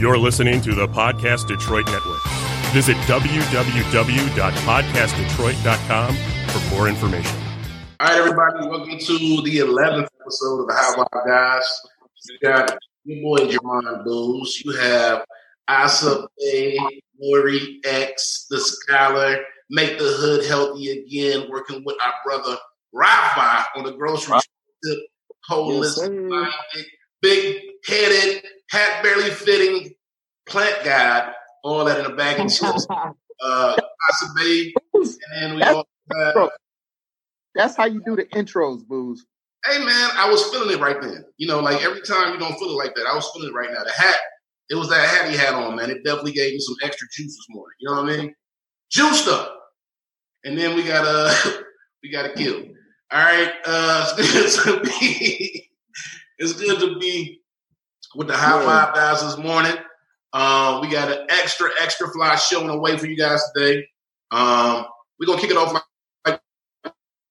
You're listening to the Podcast Detroit Network. Visit www.podcastdetroit.com for more information. All right, everybody, welcome to the 11th episode of the How About Guys. You got your boy Jermon Booze. You have Asa Bay, Lori X, the Scholar, Make the Hood Healthy Again, working with our brother Rafa on the grocery right. trip, holistic, yes, big headed, hat barely fitting plant guy, all that in a bag of chips. uh, Bay, and then we all have, That's how you do the intros, Booze. Hey man, I was feeling it right then. You know, like every time you don't feel it like that, I was feeling it right now. The hat, it was that hat he had on, man. It definitely gave me some extra juice this morning. You know what I mean? Juiced up. And then we got uh we got a kill. All right. Uh it's good to be it's good to be with the high five guys this morning. Uh, we got an extra, extra fly show on the way for you guys today. Um, we're gonna kick it off like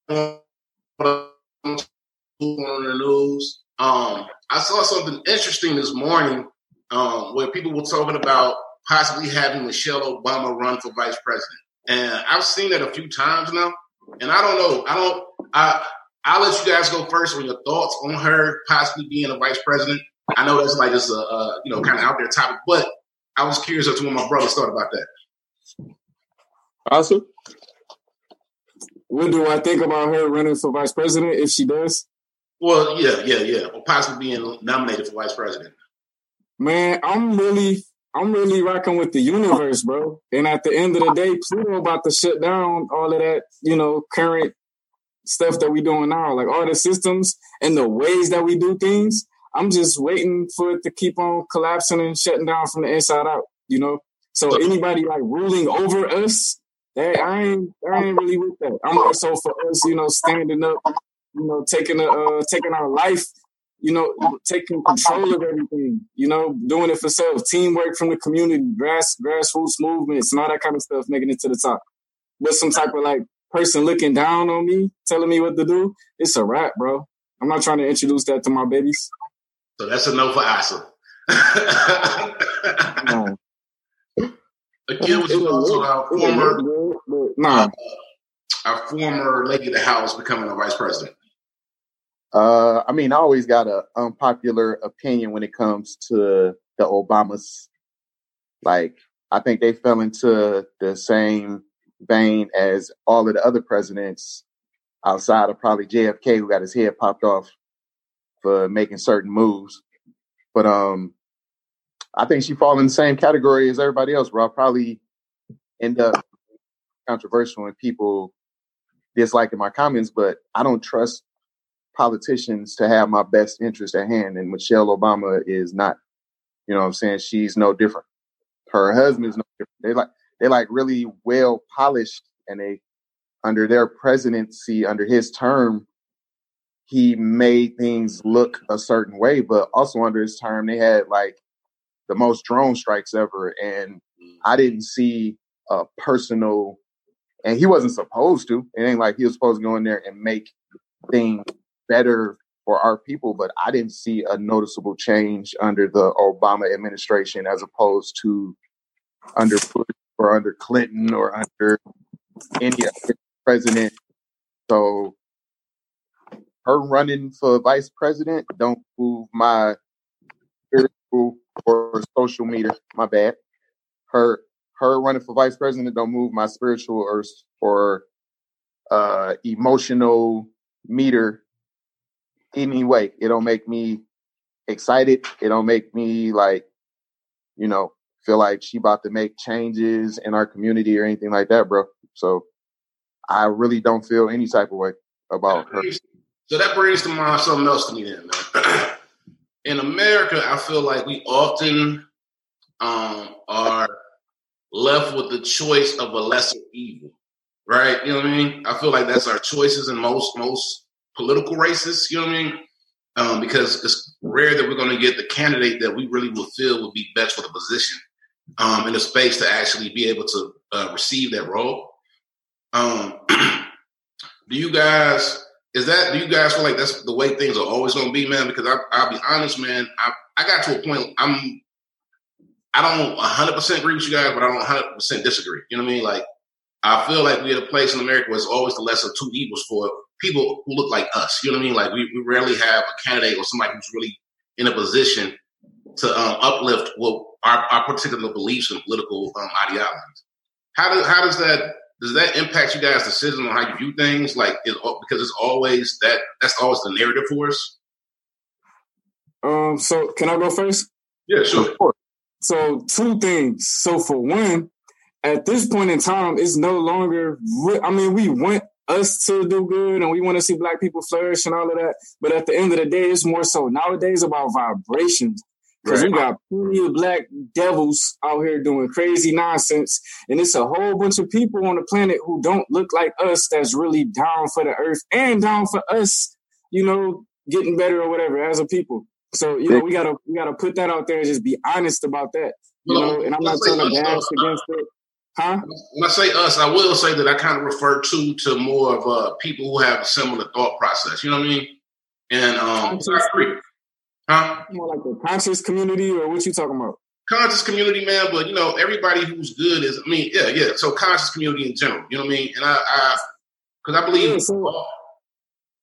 on the news. Um, I saw something interesting this morning um, where people were talking about possibly having Michelle Obama run for vice president, and I've seen that a few times now. And I don't know. I don't. I I'll let you guys go first on your thoughts on her possibly being a vice president. I know that's like just a, a you know kind of out there topic, but I was curious as to what my brothers thought about that. Awesome. What do I think about her running for vice president if she does? Well, yeah, yeah, yeah, or possibly being nominated for vice president. Man, I'm really, I'm really rocking with the universe, bro. And at the end of the day, Pluto about to shut down all of that, you know, current stuff that we doing now, like all the systems and the ways that we do things. I'm just waiting for it to keep on collapsing and shutting down from the inside out, you know. So anybody like ruling over us, that I ain't I ain't really with that. I'm also for us, you know, standing up, you know, taking a uh, taking our life, you know, taking control of everything, you know, doing it for self, teamwork from the community, grass grassroots movements and all that kind of stuff, making it to the top. But some type of like person looking down on me, telling me what to do, it's a wrap, bro. I'm not trying to introduce that to my babies. So that's a no for Asa. no. Again, was also our former, nah. uh, our former lady of the house becoming a vice president. Uh, I mean, I always got an unpopular opinion when it comes to the Obamas. Like, I think they fell into the same vein as all of the other presidents outside of probably JFK, who got his head popped off for making certain moves. But um, I think she falls in the same category as everybody else, bro. I'll probably end up controversial and people disliking my comments, but I don't trust politicians to have my best interest at hand. And Michelle Obama is not. You know what I'm saying? She's no different. Her husband is no different. They like they like really well polished and they under their presidency, under his term, he made things look a certain way, but also under his term, they had like the most drone strikes ever. And mm. I didn't see a personal, and he wasn't supposed to. It ain't like he was supposed to go in there and make things better for our people, but I didn't see a noticeable change under the Obama administration as opposed to under Bush or under Clinton or under any other president. So her running for vice president don't move my spiritual or social meter. My bad. Her her running for vice president don't move my spiritual or or uh, emotional meter anyway. It don't make me excited. It don't make me like, you know, feel like she about to make changes in our community or anything like that, bro. So I really don't feel any type of way about her. So that brings to mind something else to me then, man. In America, I feel like we often um, are left with the choice of a lesser evil, right? You know what I mean? I feel like that's our choices in most most political races. You know what I mean? Um, because it's rare that we're going to get the candidate that we really will feel would be best for the position um, in a space to actually be able to uh, receive that role. Um, do you guys is that do you guys feel like that's the way things are always going to be, man? Because I, will be honest, man. I, I got to a point. I'm I don't 100 percent agree with you guys, but I don't 100 percent disagree. You know what I mean? Like I feel like we're at a place in America where it's always the lesser of two evils for people who look like us. You know what I mean? Like we, we rarely have a candidate or somebody who's really in a position to um, uplift what our, our, particular beliefs and political um, ideologies. How does how does that does that impact you guys' decision on how you view things? Like, it, because it's always that that's always the narrative for us. Um. So, can I go first? Yeah, sure. So, two things. So, for one, at this point in time, it's no longer. I mean, we want us to do good and we want to see black people flourish and all of that. But at the end of the day, it's more so nowadays about vibrations. Because right. we got plenty of black devils out here doing crazy nonsense. And it's a whole bunch of people on the planet who don't look like us that's really down for the earth and down for us, you know, getting better or whatever as a people. So, you know, we gotta we gotta put that out there and just be honest about that. You know, and I'm not trying to bash against it. Huh? When I say us, I will say that I kind of refer to to more of uh, people who have a similar thought process. You know what I mean? And um, I agree. Huh? More like the conscious community, or what you talking about? Conscious community, man. But you know, everybody who's good is. I mean, yeah, yeah. So conscious community in general. You know what I mean? And I, I because I believe. Yeah, so,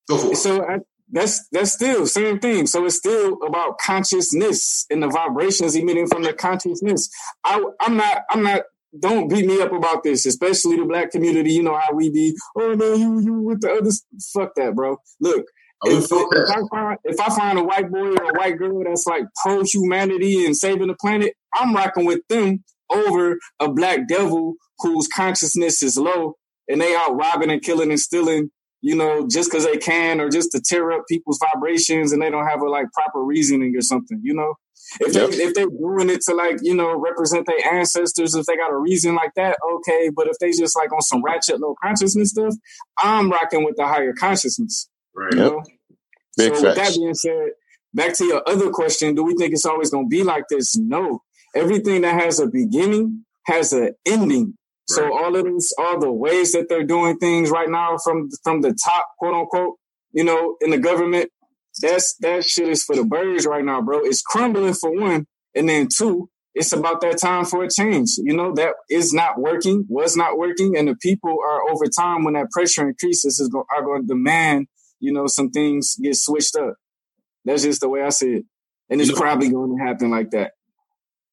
go for it. So I, that's that's still same thing. So it's still about consciousness and the vibrations emitting from the consciousness. I, I'm not. I'm not don't beat me up about this, especially the black community. You know how we be. Oh man, you you with the others. Fuck that, bro. Look, oh, if, if, I find if I find a white boy or a white girl that's like pro humanity and saving the planet, I'm rocking with them over a black devil whose consciousness is low and they out robbing and killing and stealing. You know, just because they can, or just to tear up people's vibrations, and they don't have a like proper reasoning or something. You know, if yep. they if they're doing it to like you know represent their ancestors, if they got a reason like that, okay. But if they just like on some ratchet low consciousness stuff, I'm rocking with the higher consciousness. Right. You know? Big so facts. with that being said, back to your other question: Do we think it's always going to be like this? No. Everything that has a beginning has an ending. Right. So all of this, all the ways that they're doing things right now from from the top, quote unquote, you know, in the government, that's that shit is for the birds right now, bro. It's crumbling for one, and then two, it's about that time for a change. You know that is not working, was not working, and the people are over time when that pressure increases is go, are going to demand. You know, some things get switched up. That's just the way I see it, and it's you know, probably going to happen like that.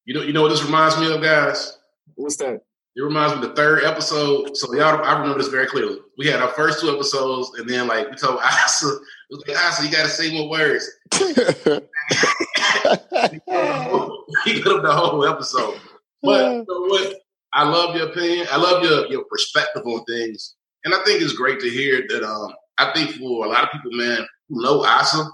You know, you know what this reminds me of, guys. What's that? It reminds me of the third episode. So y'all, I remember this very clearly. We had our first two episodes, and then like we told Asa, we was like, Asa, you got to say more words. he put up the whole episode. But you know what? I love your opinion. I love your your perspective on things, and I think it's great to hear that. Um, I think for a lot of people, man, who know Asa,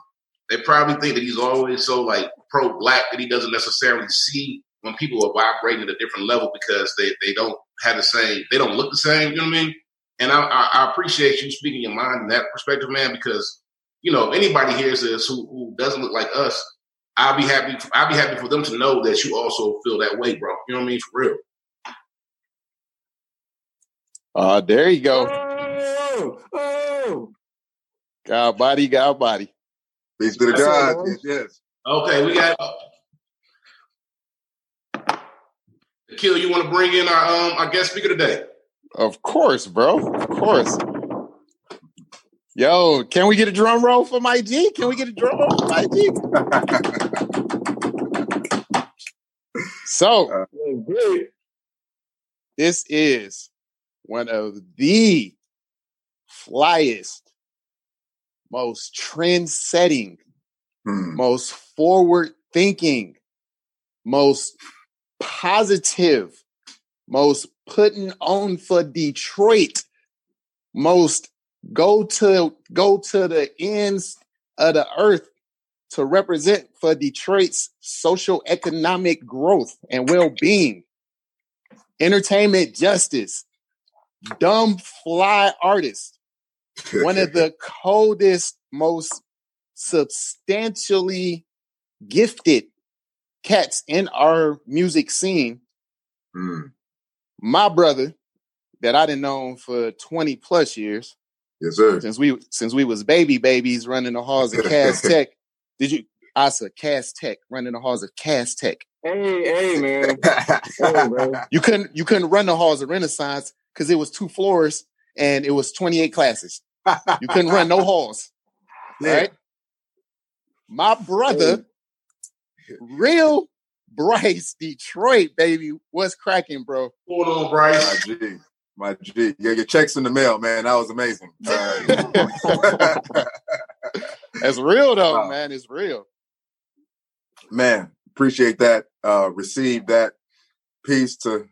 they probably think that he's always so like pro black that he doesn't necessarily see when people are vibrating at a different level because they, they don't have the same, they don't look the same. You know what I mean? And I, I, I appreciate you speaking your mind in that perspective, man, because you know, if anybody hears this who, who doesn't look like us, I'll be happy. I'll be happy for them to know that you also feel that way, bro. You know what I mean? For real. Uh, there you go. Oh, oh. God body, God body. Peace to the God. Yes, yes. Okay, we got Kill, you want to bring in our um our guest speaker today? Of course, bro. Of course. Yo, can we get a drum roll for my G? Can we get a drum roll for my G? so, this is one of the flyest, most trend setting, hmm. most forward thinking, most positive, most putting on for Detroit, most go to go to the ends of the earth to represent for Detroit's social economic growth and well-being, entertainment justice, dumb fly artist, one of the coldest, most substantially gifted cats in our music scene. Mm. My brother, that I didn't know for 20 plus years. Yes, sir. Since we since we was baby babies running the halls of Cass Tech. Did you I Asa Cass Tech running the halls of Cass Tech. Hey, hey, man. hey, bro. You couldn't you couldn't run the halls of Renaissance because it was two floors and it was 28 classes. You couldn't run no halls. Yeah. Right? My brother, real Bryce, Detroit, baby, what's cracking, bro? Hold on, Bryce. My G. My G. Yeah, your checks in the mail, man. That was amazing. Uh, That's real though, Wow. man. It's real. man, appreciate that. Uh, receive that peace to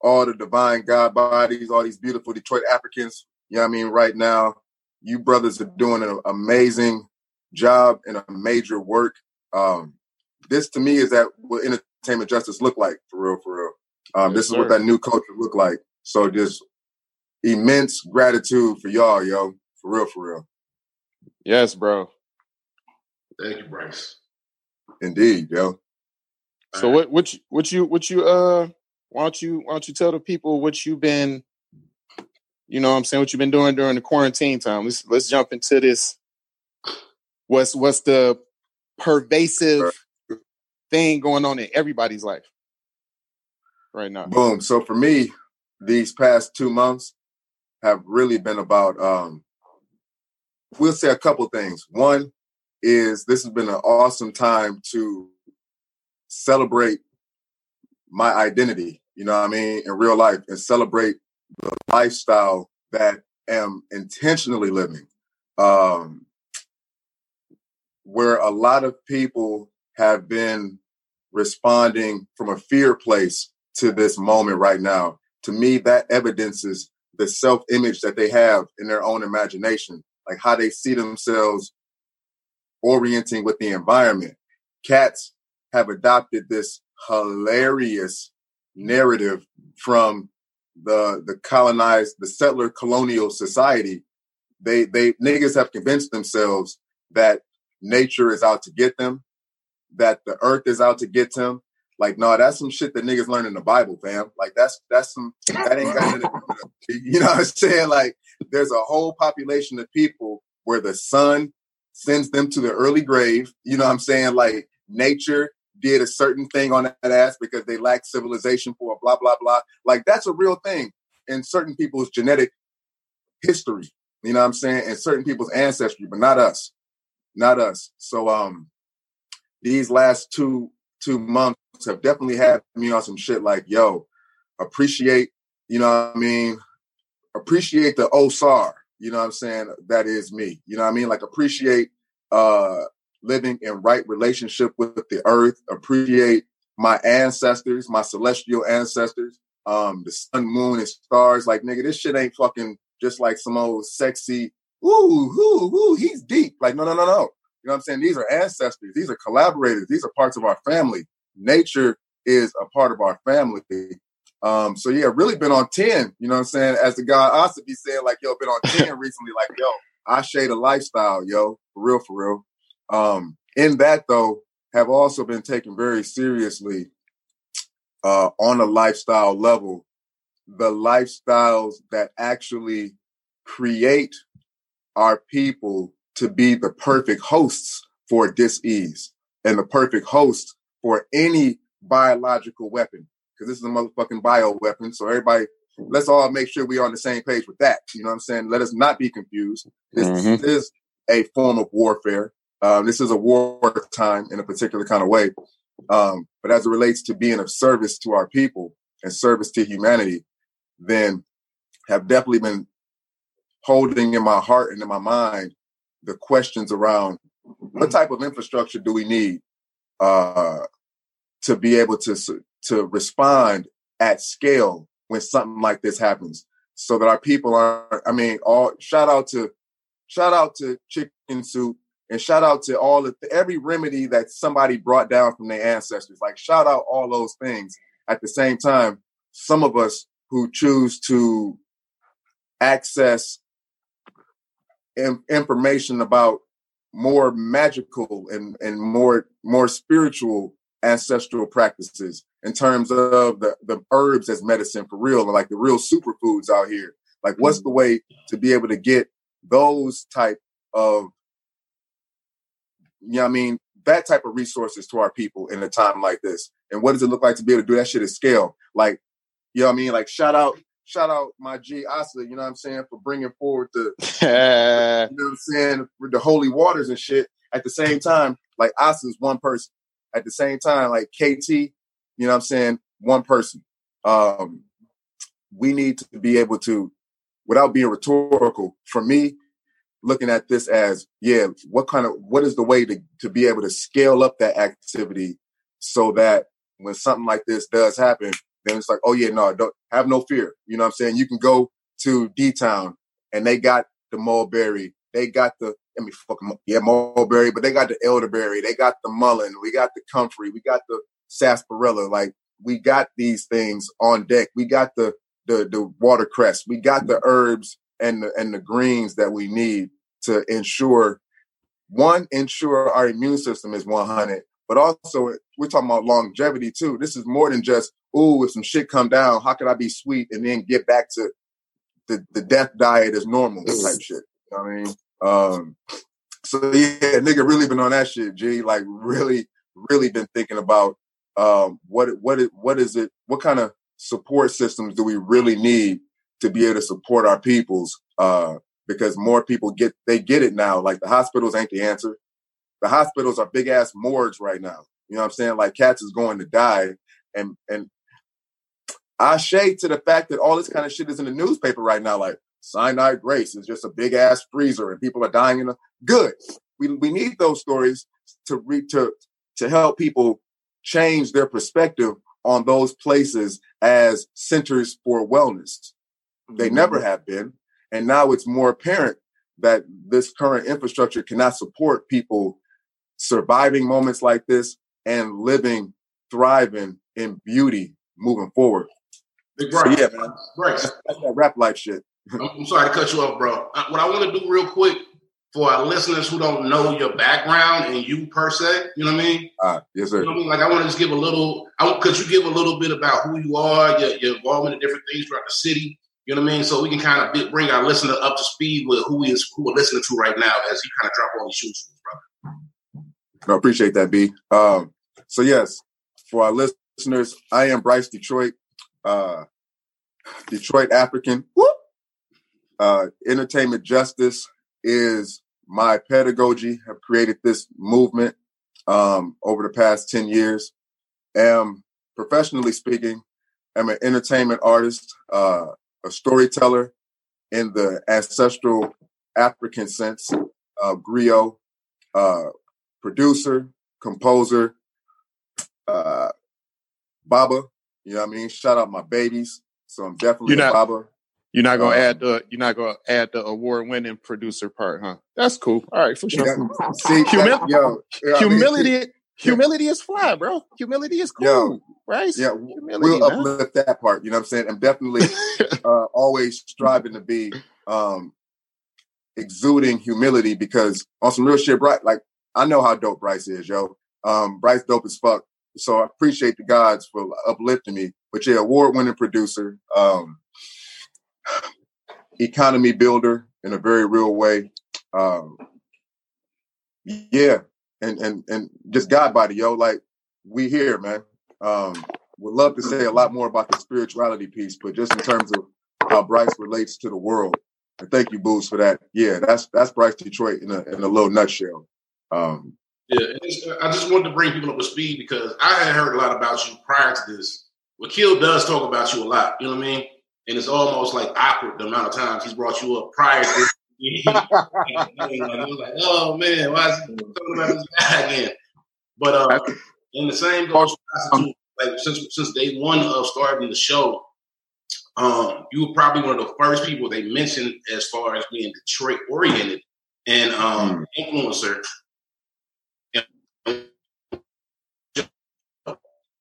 all the divine God bodies, all these beautiful Detroit Africans. You know what I mean? Right now, you brothers are doing an amazing job and a major work. Um, this to me is that what entertainment justice look like for real, for real. Um, Yes, this is what that new culture look like. So just immense gratitude for y'all, yo. For real, for real. Yes, bro. Thank you, Bryce. Indeed, yo. So what what you what you what you uh why don't you why don't you tell the people what you've been you know what I'm saying what you've been doing during the quarantine time. Let's let's jump into this. What's what's the pervasive thing going on in everybody's life right now? Boom. So for me, these past two months have really been about um we'll say a couple things. One is this has been an awesome time to celebrate my identity, you know what I mean, in real life and celebrate the lifestyle that am intentionally living. Um where a lot of people have been responding from a fear place to this moment right now. To me, that evidences the self image that they have in their own imagination, like how they see themselves orienting with the environment. Cats have adopted this hilarious narrative from the the colonized, the settler colonial society. They they niggas have convinced themselves that nature is out to get them, that the earth is out to get them. Like, no, that's some shit that niggas learn in the Bible, fam. Like, that's that's some that ain't got nothing. You know what I'm saying? Like, there's a whole population of people where the sun sends them to the early grave. You know what I'm saying? Like, nature did a certain thing on that ass because they lack civilization for blah blah blah. Like, that's a real thing in certain people's genetic history. You know what I'm saying? And certain people's ancestry, but not us not us. So um these last two two months have definitely had me on some shit like, yo, appreciate, you know what I mean? Appreciate the OSAR, you know what I'm saying? That is me. You know what I mean? Like appreciate uh living in right relationship with the earth, appreciate my ancestors, my celestial ancestors, um, the sun, moon, and stars. Like, nigga, this shit ain't fucking just like some old sexy ooh, ooh, ooh, he's deep. Like, no, no, no, no. You know what I'm saying? These are ancestors. These are collaborators. These are parts of our family. Nature is a part of our family. Um, so yeah, really been on 10, you know what I'm saying? As the guy also be saying, like, yo, been on 10 recently, like, yo, I shade a lifestyle, yo, for real, for real. Um, in that though, have also been taken very seriously uh on a lifestyle level, the lifestyles that actually create our people to be the perfect hosts for dis-ease and the perfect host for any biological weapon because this is a motherfucking bio weapon so everybody let's all make sure we're on the same page with that you know what i'm saying? Let us not be confused. This Mhm. is a form of warfare um, this is a war time in a particular kind of way um, but as it relates to being of service to our people and service to humanity then have definitely been holding in my heart and in my mind the questions around what type of infrastructure do we need uh, to be able to to respond at scale when something like this happens, so that our people are. I mean, all shout out to shout out to chicken soup and shout out to all of every remedy that somebody brought down from their ancestors. Like shout out all those things. At the same time, some of us who choose to access in, information about more magical and, and more more spiritual ancestral practices in terms of the, the herbs as medicine for real like the real superfoods out here like what's mm-hmm. the way to be able to get those type of you know what i mean that type of resources to our people in a time like this And what does it look like to be able to do that shit at scale? Like, you know what I mean? Like, shout out, shout out my G Asa, you know what I'm saying, for bringing forward the, you know what I'm saying, the holy waters and shit. At the same time, like Asa's one person. At the same time, like KT, you know what I'm saying, one person. Um, we need to be able to, without being rhetorical, for me, looking at this as, yeah, what kind of, what is the way to, to be able to scale up that activity so that when something like this does happen, then it's like, oh yeah, no, don't have no fear. You know what I'm saying? You can go to D Town and they got the mulberry, they got the I mean fucking yeah, mulberry, but they got the elderberry, they got the mullein, we got the comfrey, we got the sarsaparilla. Like we got these things on deck. We got the the the watercress, we got the herbs and the and the greens that we need to ensure one, ensure our immune system is 100, but also we're talking about longevity too. This is more than just, ooh, if some shit come down, how could I be sweet and then get back to the, the death diet as normal type shit. You know what I mean? Um, so yeah, nigga really been on that shit, G. Like really, really been thinking about um, what what what is it? What kind of support systems do we really need to be able to support our peoples? Uh, because more people get they get it now. Like the hospitals ain't the answer. The hospitals are big ass morgues right now. You know what I'm saying? Like cats is going to die, and and I shade to the fact that all this kind of shit is in the newspaper right now. Like Sinai-Grace is just a big ass freezer, and people are dying in a good. We we need those stories to re, to to help people change their perspective on those places as centers for wellness. They mm-hmm. never have been. And now it's more apparent that this current infrastructure cannot support people surviving moments like this and living, thriving in beauty moving forward. Big so, yeah, man. Right. That's, that rap life shit. I'm sorry to cut you off, bro. What I want to do real quick for our listeners who don't know your background and you per se, you know what I mean? Uh, yes, sir. You know I mean? Like I want to just give a little, I could you give a little bit about who you are, your, your involvement in different things throughout the city, you know what I mean? So we can kind of bring our listener up to speed with who is who we're listening to right now as he kind of drop all these shoes, brother. I appreciate that, B. Um, so yes, for our listeners, I am Bryce Detroit, uh, Detroit African. Uh, entertainment justice is my pedagogy. I've created this movement um, over the past ten years. Am professionally speaking, I'm an entertainment artist. Uh, a storyteller in the ancestral African sense, uh, griot, uh, producer, composer, uh, Baba. You know what I mean? Shout out my babies. So I'm definitely you're not, Baba. You're not gonna um, add the you're not gonna add the award winning producer part, huh? That's cool. All right, for sure. Yeah, see, Humil- yo, humility, I mean, humility is fly, bro. Humility is cool. Yo, right? Yeah, Humility, we'll man. uplift that part. You know what I'm saying? I'm definitely uh, always striving to be um, exuding humility because on some real shit, Bryce, like I know how dope Bryce is, yo. Um, Bryce dope as fuck. So I appreciate the gods for uplifting me. But yeah, award winning producer, um, economy builder in a very real way. Um, yeah, and and and just God body, yo. Like we here, man. Um, would love to say a lot more about the spirituality piece, but just in terms of how Bryce relates to the world. And thank you, Boots, for that. Yeah, that's that's Bryce Detroit in a in a little nutshell. Um, yeah, I just wanted to bring people up to speed because I had heard a lot about you prior to this. Wakil does talk about you a lot, you know what I mean? And it's almost like awkward the amount of times he's brought you up prior to I was like, oh man, why is he talking about this guy again? But uh, and the same goes like since since day one of starting the show, um, you were probably one of the first people they mentioned as far as being Detroit oriented and um, mm. influencer.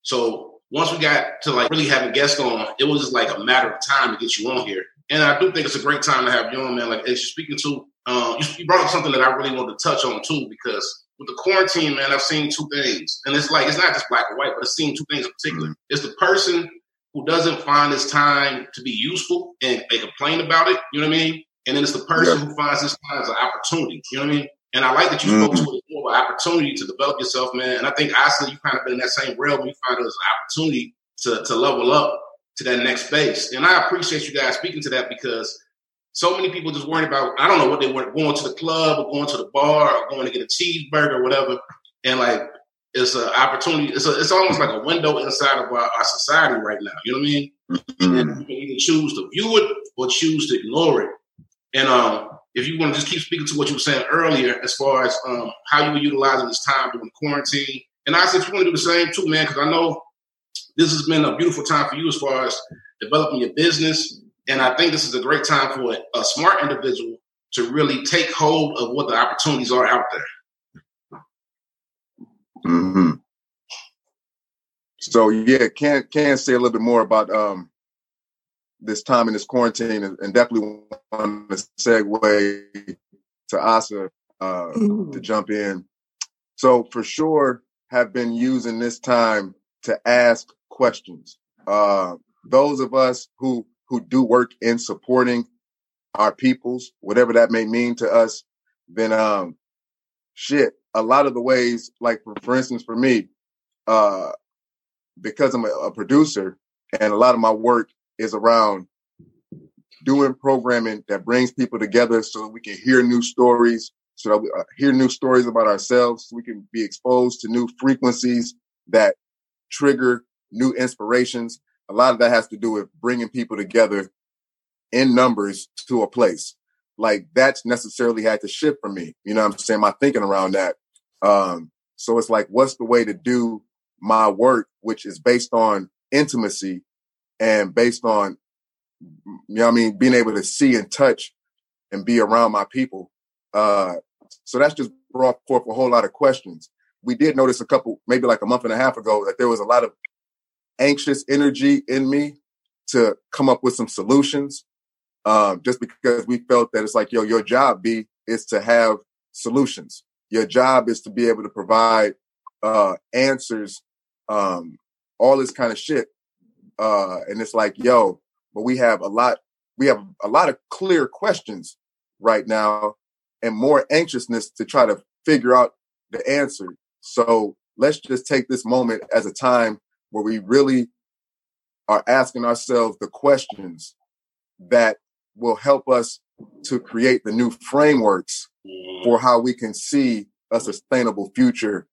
So once we got to like really having guests on, it was just like a matter of time to get you on here. And I do think it's a great time to have you on, man. Like as you're speaking to, um, you brought up something that I really wanted to touch on too, because with the quarantine, man, I've seen two things. And it's like, it's not just black and white, but I've seen two things in particular. Mm-hmm. It's the person who doesn't find this time to be useful and they complain about it, you know what I mean? And then it's the person yeah. who finds this time as an opportunity, you know what I mean? And I like that you mm-hmm. spoke to it more for an opportunity to develop yourself, man. And I think honestly, you've kind of been in that same realm. You find it as an opportunity to to level up to that next base. And I appreciate you guys speaking to that because so many people just worrying about I don't know what they were going to the club or going to the bar or going to get a cheeseburger or whatever. And like it's an opportunity. It's a, it's almost like a window inside of our, our society right now. You know what I mean? Mm-hmm. And you can either choose to view it or choose to ignore it. And um, if you want to just keep speaking to what you were saying earlier, as far as um, how you were utilizing this time during quarantine, and I said you want to do the same too, man, because I know this has been a beautiful time for you as far as developing your business. And I think this is a great time for a, a smart individual to really take hold of what the opportunities are out there. Mm-hmm. So yeah, can can say a little bit more about um, this time in this quarantine, and, and definitely want to segue to Asa uh, mm-hmm. to jump in. So for sure, have been using this time to ask questions. Uh, those of us who who do work in supporting our peoples, whatever that may mean to us, then um, shit. A lot of the ways, like for, for instance, for me, uh, because I'm a, a producer, and a lot of my work is around doing programming that brings people together so we can hear new stories, so that we uh, hear new stories about ourselves, so we can be exposed to new frequencies that trigger new inspirations. A lot of that has to do with bringing people together in numbers to a place. Like that's necessarily had to shift for me. You know I'm saying? My thinking around that. Um, so it's like, what's the way to do my work, which is based on intimacy and based on, you know I mean, being able to see and touch and be around my people. Uh, so that's just brought forth a whole lot of questions. We did notice a couple, maybe like a month and a half ago, that there was a lot of anxious energy in me to come up with some solutions. Um, just because we felt that it's like, yo, your job, B, is to have solutions. Your job is to be able to provide uh, answers, um, all this kind of shit. Uh, and it's like, yo, but we have a lot, we have a lot of clear questions right now and more anxiousness to try to figure out the answer. So let's just take this moment as a time where we really are asking ourselves the questions that will help us to create the new frameworks for how we can see a sustainable future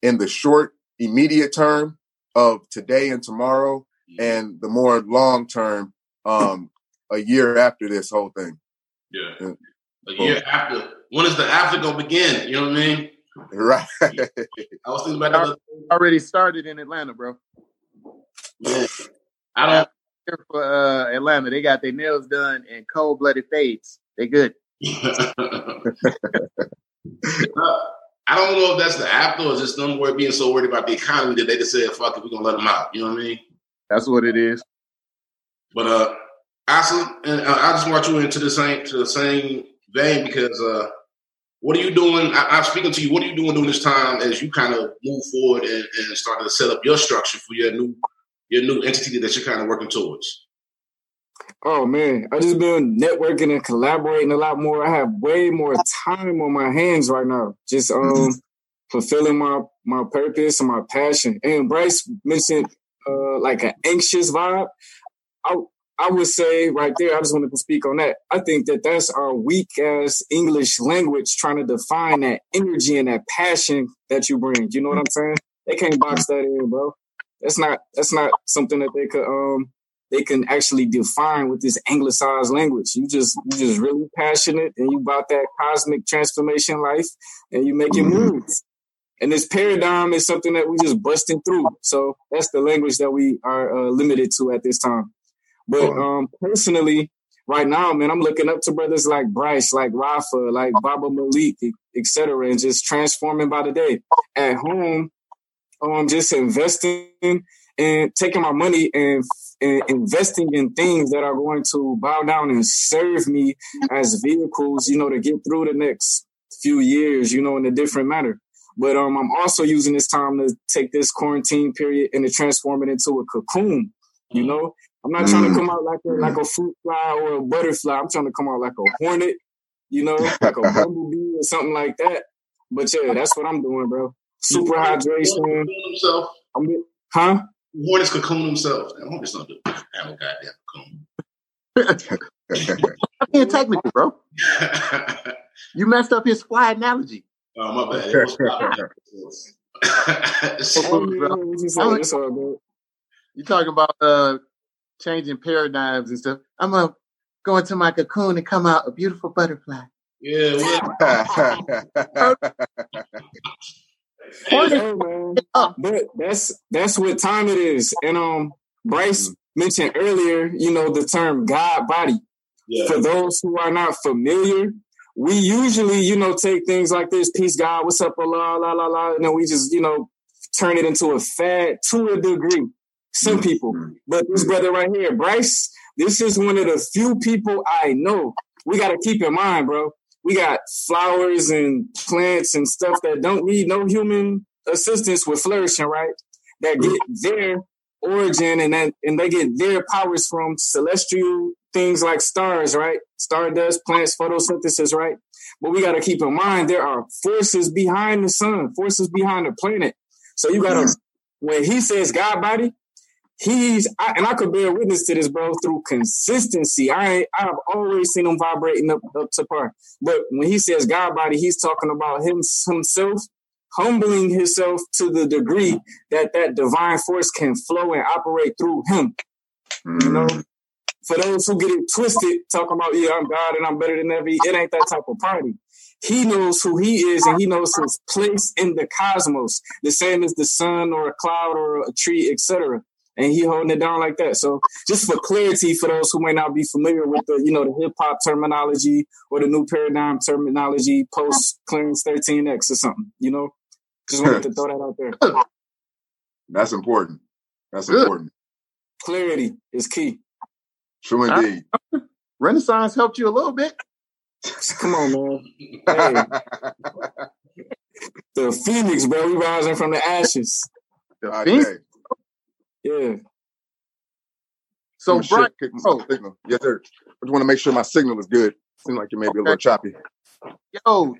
in the short, immediate term of today and tomorrow, and the more long term, um, a year after this whole thing. Yeah. A year after. When is the after gonna begin? You know what I mean? Right. I was thinking about that. Already started in Atlanta, bro. Yeah. I don't here for uh, Atlanta. They got their nails done and cold blooded fades. They good. I don't know if that's the after or just them word being so worried about the economy that they just said, fuck it, we're gonna let them out. You know what I mean? That's what it is. But uh Asa, and uh, I just want you into the same to the same vein because uh what are you doing? I, am speaking to you. What are you doing during this time as you kind of move forward and, and start to set up your structure for your new your new entity that you're kind of working towards? Oh man, I just been networking and collaborating a lot more. I have way more time on my hands right now. Just um fulfilling my my purpose and my passion. And Bryce mentioned uh like an anxious vibe. I I would say right there, I just wanted to speak on that. I think that that's our weak ass English language trying to define that energy and that passion that you bring. You know what I'm saying? They can't box that in, bro. That's not that's not something that they could um they can actually define with this anglicized language. You just you just really passionate and you about that cosmic transformation life and you making mm-hmm. moves. And this paradigm is something that we just busting through. So that's the language that we are uh, limited to at this time. But um, personally, right now, man, I'm looking up to brothers like Bryce, like Rafa, like Baba Malik, etc., and just transforming by the day. At home, um, just investing and taking my money and, and investing in things that are going to bow down and serve me as vehicles, you know, to get through the next few years, you know, in a different manner. But um, I'm also using this time to take this quarantine period and to transform it into a cocoon. You know, I'm not trying to mm. come out like a like a fruit fly or a butterfly. I'm trying to come out like a hornet. You know, like a bumblebee or something like that. But yeah, that's what I'm doing, bro. Super hydration. Himself. I'm, huh? Hornets cocoon himself. Hornets don't do that. Have a goddamn cocoon. being technical, bro. you messed up his fly analogy. Oh my bad. you talking about uh changing paradigms and stuff. I'm gonna go into my cocoon and come out a beautiful butterfly. Yeah. But that's that's what time it is. And um Bryce mm-hmm. mentioned earlier, you know, the term God body. Yeah. For those who are not familiar, we usually, you know, take things like this, peace God, what's up, la la la la, and then we just, you know, turn it into a fad to a degree. Some mm-hmm. people. But this brother right here, Bryce, this is one of the few people I know. We gotta keep in mind, bro we got flowers and plants and stuff that don't need no human assistance with flourishing, right? That mm-hmm. get their origin and that and they get their powers from celestial things like stars, right? Stardust, plants, photosynthesis, right? But we got to keep in mind there are forces behind the sun, forces behind the planet. So you got to, mm-hmm. when he says God body, he's I, and I could bear witness to this, bro, through consistency. I I've always seen him vibrating up, up to par. But when he says God body, he's talking about him himself humbling himself to the degree that that divine force can flow and operate through him. Mm. You know, for those who get it twisted, talking about yeah, I'm God and I'm better than every. It ain't that type of party. He knows who he is and he knows his place in the cosmos, the same as the sun or a cloud or a tree, etc and he holding it down like that. So just for clarity, for those who may not be familiar with the, you know, the hip hop terminology or the new paradigm terminology post Clarence 13X or something, you know, just wanted to throw that out there. That's important. That's Good. important. Clarity is key. True indeed. Renaissance helped you a little bit. Come on, man. Hey. the phoenix, bro. We rising from the ashes. The phoenix. Yeah. So, Brian, oh. signal. Yes, sir. I just want to make sure my signal is good. Seems like you may be okay. a little choppy. Yo,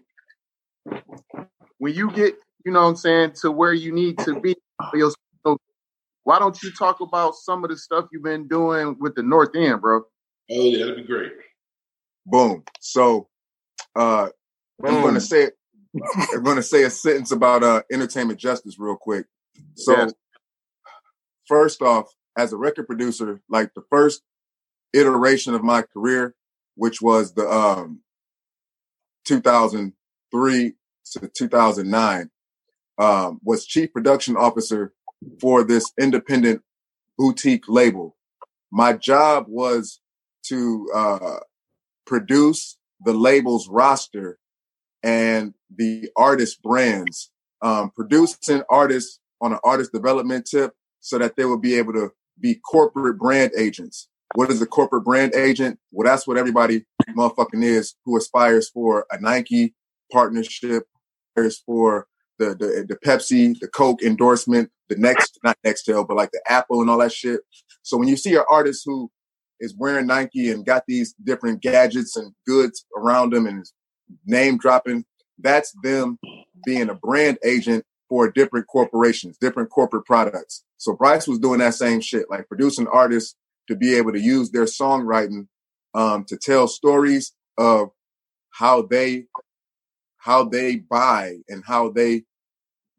when you get, you know what I'm saying, to where you need to be, why don't you talk about some of the stuff you've been doing with the North End, bro? Oh, yeah, that'd be great. Boom. So, uh, Boom. I'm going to say, I'm going to say a sentence about uh, entertainment justice real quick. So, yes first off, as a record producer, like the first iteration of my career, which was the um, 2003 to 2009, um, was chief production officer for this independent boutique label. My job was to uh, produce the label's roster and the artist brands, um, producing artists on an artist development tip so that they will be able to be corporate brand agents. What is a corporate brand agent? Well, that's what everybody motherfucking is who aspires for a Nike partnership, aspires for the, the the Pepsi, the Coke endorsement, the next not Nextel, but like the Apple and all that shit. So when you see an artist who is wearing Nike and got these different gadgets and goods around them and name dropping, that's them being a brand agent for different corporations, different corporate products. So Bryce was doing that same shit, like producing artists to be able to use their songwriting um, to tell stories of how they how they buy and how they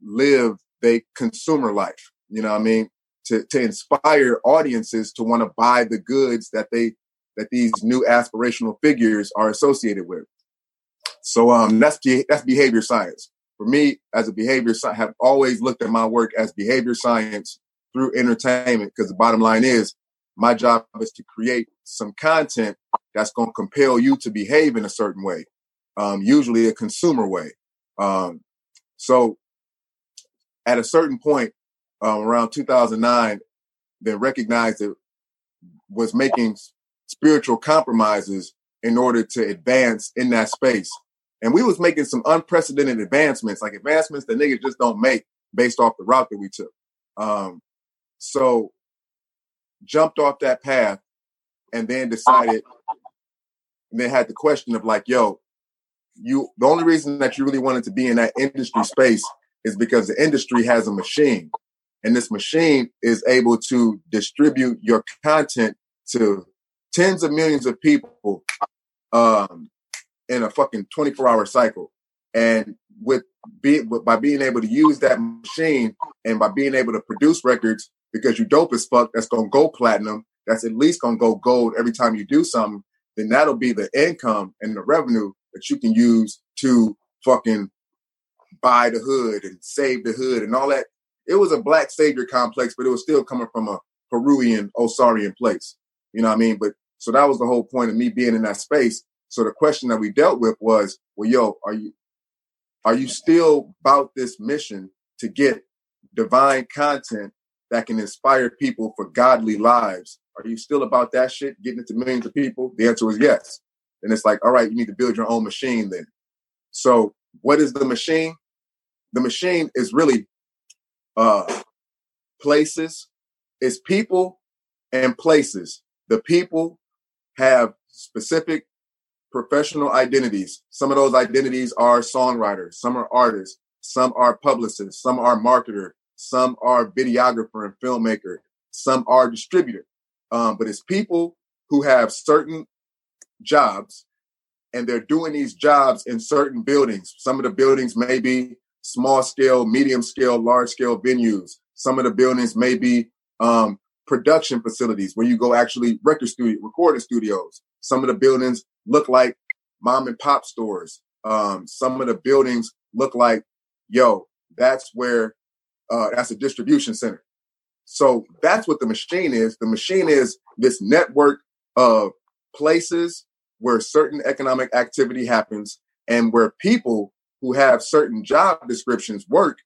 live their consumer life. You know what I mean? To to inspire audiences to want to buy the goods that they that these new aspirational figures are associated with. So um, that's that's behavior science. For me, as a behavior science, have always looked at my work as behavior science through entertainment because the bottom line is my job is to create some content that's going to compel you to behave in a certain way, um, usually a consumer way. Um, so at a certain point, um, around 2009, they recognized it was making spiritual compromises in order to advance in that space. And we was making some unprecedented advancements, like advancements that niggas just don't make based off the route that we took. Um, so jumped off that path and then decided, and then had the question of like, yo, you the only reason that you really wanted to be in that industry space is because the industry has a machine and this machine is able to distribute your content to tens of millions of people um, in a fucking 24 hour cycle and with be, by being able to use that machine and by being able to produce records because you dope as fuck that's gonna go platinum that's at least gonna go gold every time you do something then that'll be the income and the revenue that you can use to fucking buy the hood and save the hood and all that. It was a black savior complex, but it was still coming from a Peruvian Osarian place. You know what I mean? But so that was the whole point of me being in that space. So the question that we dealt with was, well, yo, are you are you still about this mission to get divine content that can inspire people for godly lives? Are you still about that shit, getting it to millions of people? The answer was yes. And it's like, all right, you need to build your own machine then. So what is the machine? The machine is really uh places, it's people and places. The people have specific professional identities. Some of those identities are songwriters, some are artists, some are publicists, some are marketer, some are videographer and filmmaker, some are distributor. Um, but it's people who have certain jobs and they're doing these jobs in certain buildings. Some of the buildings may be small scale, medium scale, large scale venues. Some of the buildings may be um, production facilities where you go actually record studio, recording studios. Some of the buildings look like mom and pop stores. Um, some of the buildings look like, yo, that's where uh, that's a distribution center. So that's what the machine is. The machine is this network of places where certain economic activity happens and where people who have certain job descriptions work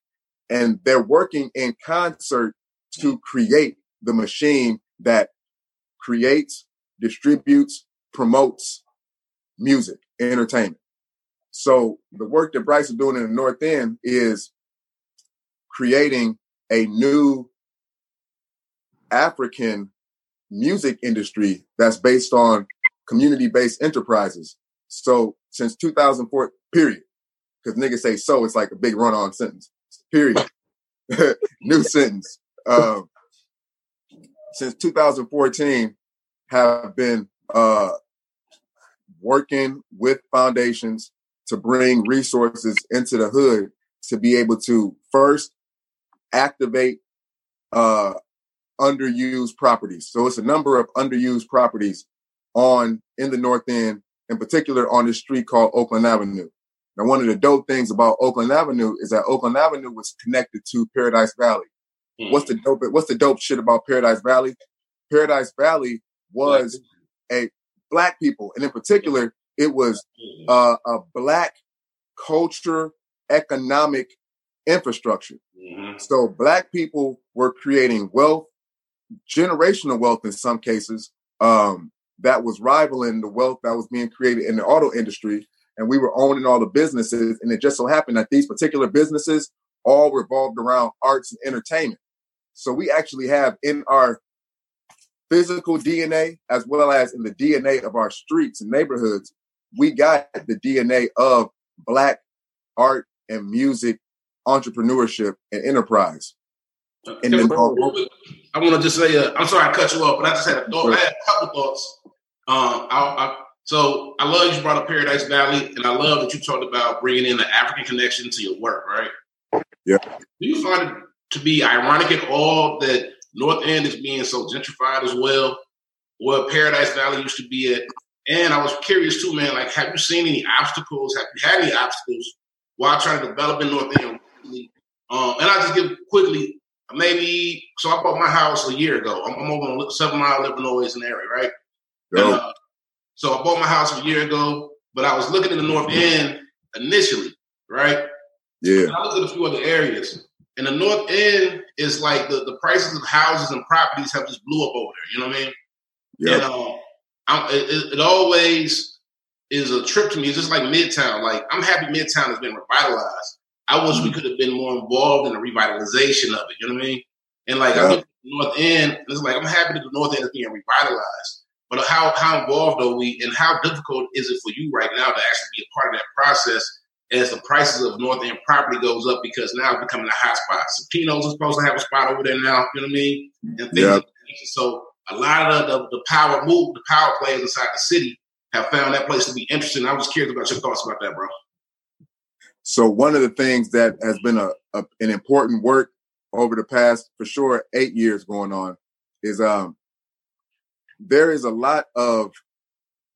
and they're working in concert to create the machine that creates, distributes, promotes music, entertainment. So the work that Bryce is doing in the North End is creating a new African music industry that's based on community-based enterprises. So since 2004, period. Because niggas say so, it's like a big run-on sentence. Period. New sentence. Um, since 2014, have been uh, working with foundations to bring resources into the hood to be able to first activate uh, underused properties. So it's a number of underused properties on in the North End, in particular on this street called Oakland Avenue. Now, one of the dope things about Oakland Avenue is that Oakland Avenue was connected to Paradise Valley. Mm. What's the dope? What's the dope shit about Paradise Valley? Paradise Valley was a black people, and in particular, it was uh, a black culture economic infrastructure. Mm-hmm. So black people were creating wealth, generational wealth in some cases, um, that was rivaling the wealth that was being created in the auto industry. And we were owning all the businesses. And it just so happened that these particular businesses all revolved around arts and entertainment. So we actually have in our physical DNA, as well as in the DNA of our streets and neighborhoods, we got the DNA of Black art and music entrepreneurship and enterprise. And then, I want to just say, uh, I'm sorry I cut you off, but I just had a thought. I had a couple thoughts. Um, I, I, so I love you brought up Paradise Valley, and I love that you talked about bringing in the African connection to your work, right? Yeah. Do you find it to be ironic at all that North End is being so gentrified as well, where Paradise Valley used to be at? And I was curious too, man. Like, have you seen any obstacles? Have you had any obstacles while trying to develop in North End? Um, and I'll just give quickly, maybe. So I bought my house a year ago. I'm, I'm over on Seven Mile, Illinois, in area, right? And, uh, so I bought my house a year ago, but I was looking in the North End initially, right? Yeah. And I looked at a few other areas. And the North End is like the, the prices of houses and properties have just blew up over there. You know what I mean? Yeah. And um, I, it, it, always is a trip to me. It's just like Midtown. Like I'm happy Midtown has been revitalized. I wish we mm-hmm. could have been more involved in the revitalization of it. You know what I mean? And like yeah. I look at the North End, it's like I'm happy that the North End is being revitalized. but how how involved are we, and how difficult is it for you right now to actually be a part of that process as the prices of North End property goes up because now it's becoming a hot spot. Pinos is supposed to have a spot over there now. You know what I mean? And things Yep. So a lot of the, the, the power move, the power players inside the city have found that place to be interesting. I was curious about your thoughts about that, bro. So one of the things that has been a, a an important work over the past, for sure, eight years going on, is um there is a lot of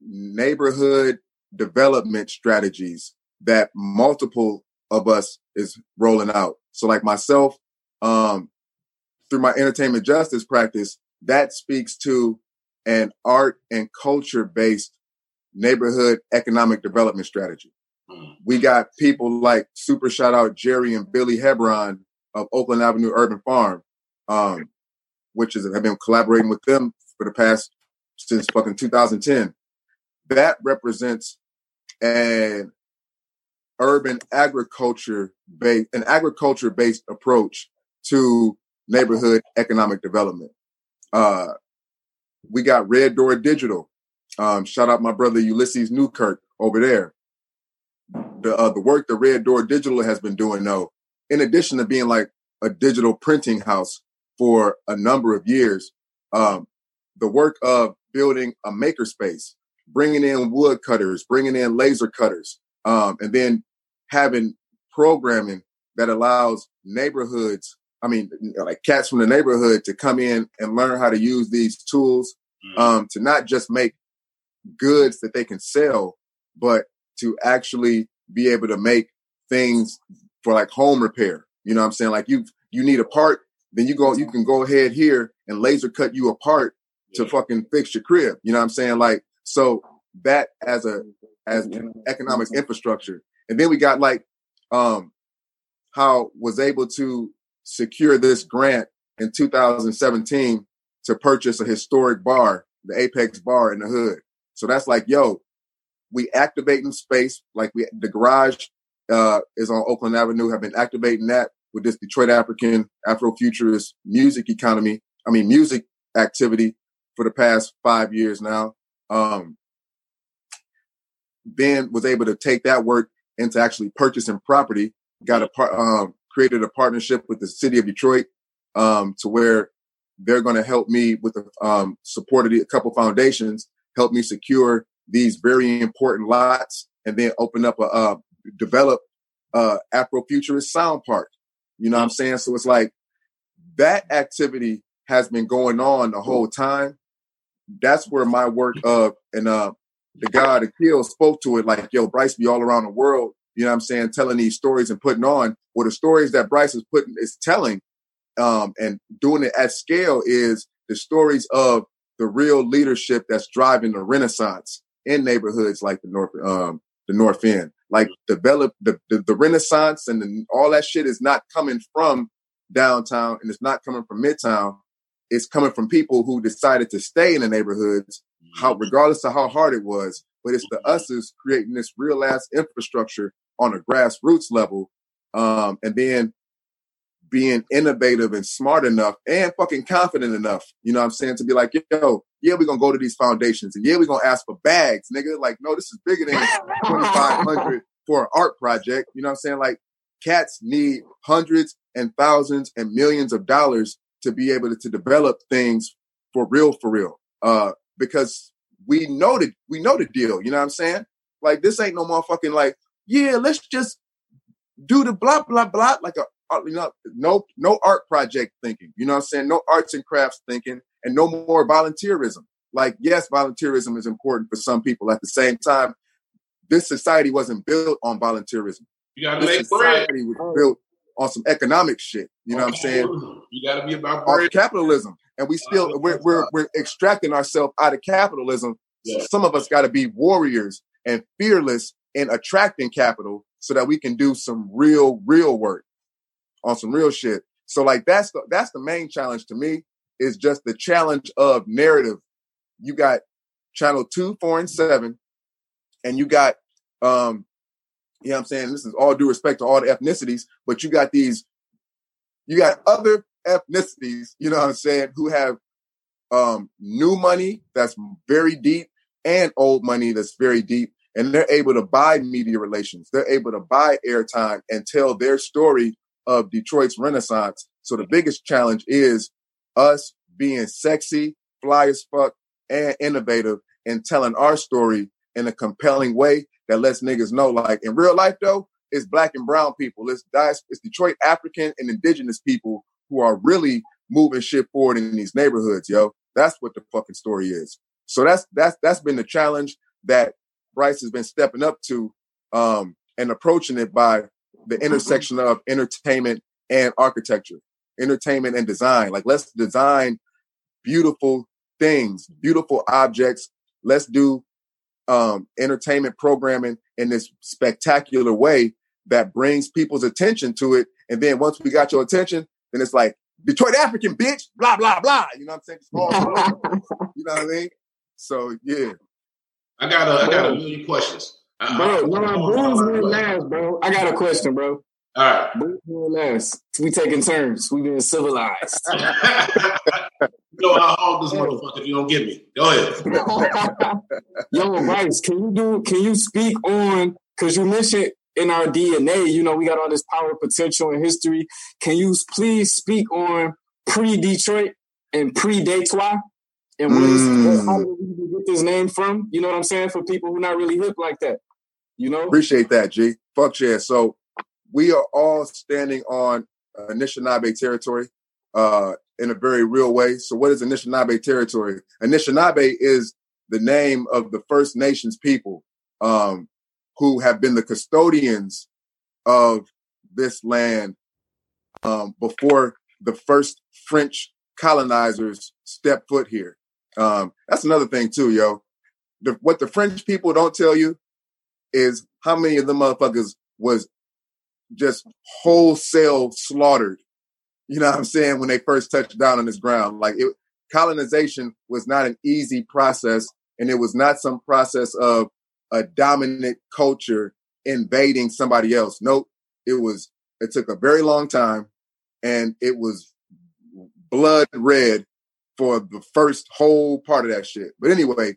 neighborhood development strategies that multiple of us is rolling out. So like myself, um, through my entertainment justice practice, that speaks to an art and culture based neighborhood economic development strategy. Mm. We got people like super shout out Jerry and Billy Hebron of Oakland Avenue Urban Farm, um, which is I've been collaborating with them for the past since fucking 2010. That represents an urban agriculture based an agriculture based approach to neighborhood economic development. Uh, we got Red Door Digital. Um, shout out my brother Ulysses Newkirk over there. The uh, the work that Red Door Digital has been doing, though, in addition to being like a digital printing house for a number of years, um, the work of building a makerspace, bringing in wood cutters, bringing in laser cutters, um, and then having programming that allows neighborhoods, I mean, like cats from the neighborhood to come in and learn how to use these tools Mm. um, to not just make goods that they can sell, but to actually be able to make things for like home repair. You know what I'm saying? Like you you need a part, then you go you can go ahead here and laser cut you a part to fucking fix your crib. You know what I'm saying? Like so that as a as economics infrastructure. And then we got like um how was able to secure this grant in 2017 to purchase a historic bar, the Apex Bar in the hood. So that's like, yo, we activating space like we the garage uh is on Oakland Avenue, have been activating that with this Detroit African Afrofuturist music economy, I mean music activity for the past five years now. Um then was able to take that work into actually purchasing property. Got a um, created a partnership with the city of Detroit, um, to where they're going to help me with the um, support of a couple foundations, help me secure these very important lots, and then open up a uh, develop uh, Afrofuturist sound park. You know what I'm saying? So it's like that activity has been going on the whole time. That's where my work of and uh, the guy Akil spoke to it like, yo, Bryce be all around the world, you know what I'm saying, telling these stories and putting on. Well, the stories that Bryce is putting is telling um, and doing it at scale is the stories of the real leadership that's driving the renaissance in neighborhoods like the North um, the North End. Like develop the, the, the renaissance and the, all that shit is not coming from downtown and it's not coming from midtown. It's coming from people who decided to stay in the neighborhoods how regardless of how hard it was, but it's the us's creating this real ass infrastructure on a grassroots level, um, and then being innovative and smart enough and fucking confident enough, you know what I'm saying, to be like, yo, yeah, we're gonna go to these foundations and yeah, we're gonna ask for bags, nigga. Like, no, this is bigger than 2500 for an art project. You know what I'm saying? Like cats need hundreds and thousands and millions of dollars to be able to, to develop things for real, for real. Uh, because we know the we know the deal. You know what I'm saying? Like this ain't no motherfucking like, yeah, let's just do the blah blah blah like a uh, you know no no art project thinking. You know what I'm saying? No arts and crafts thinking, and no more volunteerism. Like yes, volunteerism is important for some people. At the same time, this society wasn't built on volunteerism. You gotta This make bread. was built on some economic shit. You know what I'm saying? You gotta be about bread. capitalism, and we still we're we're, we're extracting ourselves out of capitalism. So some of us got to be warriors and fearless in attracting capital, so that we can do some real real work on some real shit. So like that's the that's the main challenge to me is just the challenge of narrative. You got channel two, four, and seven, and you got um you know what I'm saying? This is all due respect to all the ethnicities, but you got these you got other ethnicities, you know what I'm saying, who have um, new money that's very deep and old money that's very deep. And they're able to buy media relations. They're able to buy airtime and tell their story of Detroit's renaissance. So the biggest challenge is us being sexy, fly as fuck, and innovative and telling our story in a compelling way that lets niggas know, like in real life though, it's black and brown people. It's it's Detroit African and indigenous people who are really moving shit forward in these neighborhoods, yo. That's what the fucking story is. So that's that's that's been the challenge that Bryce has been stepping up to um, and approaching it by the intersection of entertainment and architecture, entertainment and design. Like let's design beautiful things, beautiful objects. Let's do um, entertainment programming in this spectacular way that brings people's attention to it. And then once we got your attention, then it's like Detroit African bitch, blah blah blah. You know what I'm saying? you know what I mean? So yeah. I got a I got a million questions. Bro, no, Boone's went last, bro. I got a question, bro. All right. Boone's went last. We taking turns. We being civilized. you know I'll hog this motherfucker if you don't get me. Go ahead. Yo, Bryce, can you do can you speak on because you mentioned in our DNA, you know, we got all this power, potential, and history. Can you please speak on pre-Detroit and pre-Detroit? And where mm. did we get this name from? You know what I'm saying? For people who are not really hip like that. You know? Appreciate that, G. Fuck yeah. So we are all standing on uh, Anishinaabe territory uh, in a very real way. So what is Anishinaabe territory? Anishinaabe is the name of the First Nations people um, who have been the custodians of this land um, before the first French colonizers stepped foot here. Um, that's another thing too, yo. The, what the French people don't tell you is how many of the motherfuckers was just wholesale slaughtered. You know what I'm saying? When they first touched down on this ground, like it, colonization was not an easy process, and it was not some process of a dominant culture invading somebody else. Nope. It was, it took a very long time and it was blood red for the first whole part of that shit. But anyway,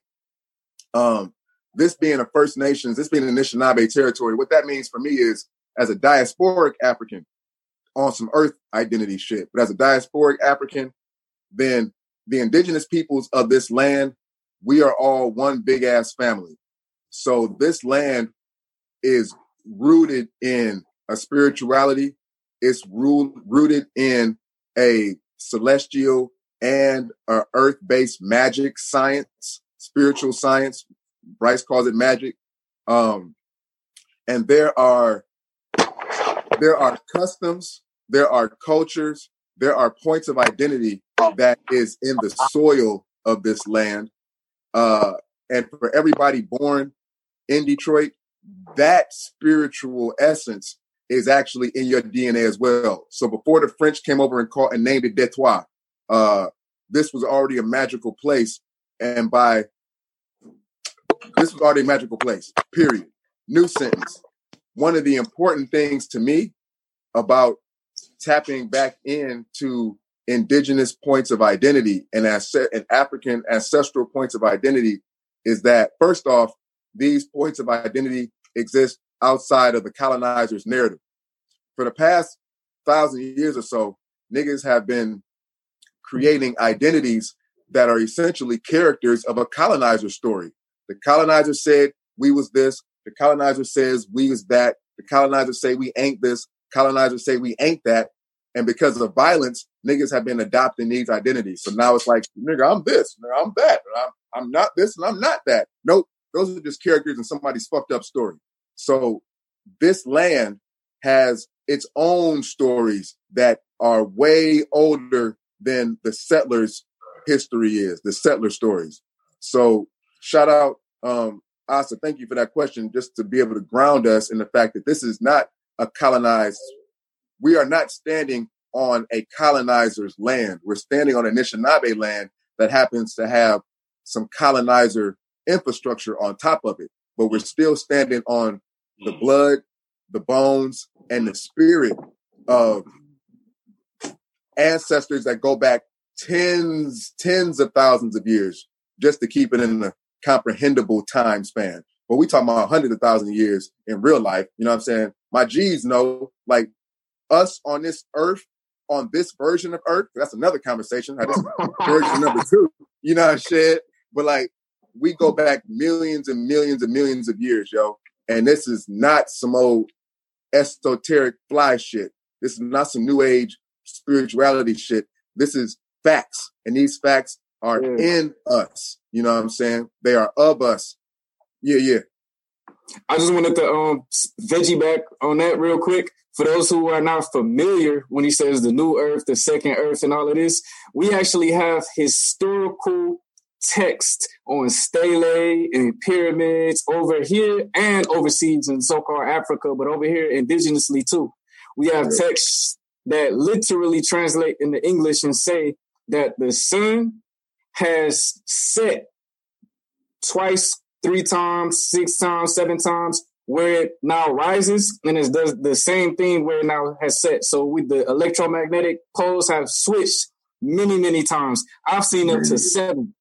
um, this being a First Nations, this being an Anishinaabe territory, what that means for me is as a diasporic African on some earth identity shit, but as a diasporic African, then the indigenous peoples of this land, we are all one big ass family. So this land is rooted in a spirituality. It's rooted in a celestial and a earth-based magic science, spiritual science. Bryce calls it magic. Um, and there are there are customs, there are cultures, there are points of identity that is in the soil of this land. Uh, and for everybody born in Detroit, that spiritual essence is actually in your DNA as well. So before the French came over and called and named it Detroit, uh, this was already a magical place. And by this was already a magical place, period. New sentence. One of the important things to me about tapping back into indigenous points of identity and, and African ancestral points of identity is that first off, these points of identity exist outside of the colonizer's narrative. For the past thousand years or so, niggas have been creating identities that are essentially characters of a colonizer story. The colonizer said we was this. The colonizer says we was that. The colonizer say we ain't this. Colonizers say we ain't that. And because of violence, niggas have been adopting these identities. So now it's like, nigga, I'm this, nigga, I'm that, I'm, I'm not this, and I'm not that. Nope, those are just characters in somebody's fucked up story. So this land has its own stories that are way older than the settlers' history is, the settler stories. So shout out, um, Asa, thank you for that question, just to be able to ground us in the fact that this is not a colonized, we are not standing on a colonizer's land. We're standing on Anishinaabe land that happens to have some colonizer infrastructure on top of it, but we're still standing on the mm. blood, the bones, and the spirit of ancestors that go back tens, tens of thousands of years just to keep it in the comprehensible time span. But we talking about hundreds of thousands of years in real life. You know what I'm saying? My G's know, like us on this earth, on this version of Earth. That's another conversation. This version number two. You know what I'm saying? But like we go back millions and millions and millions of years, yo. And this is not some old esoteric fly shit. This is not some new age spirituality shit. This is facts. And these facts are yeah. in us. You know what I'm saying? They are of us. Yeah, yeah. I just wanted to um veggie back on that real quick. For those who are not familiar, when he says the new earth, the second earth, and all of this, we actually have historical text on stele and pyramids over here and overseas in so-called Africa, but over here indigenously too. We have texts that literally translate into English and say that the sun has set twice, three times, six times, seven times, where it now rises and it does the same thing where it now has set. So with the electromagnetic poles have switched many, many times. I've seen up to seven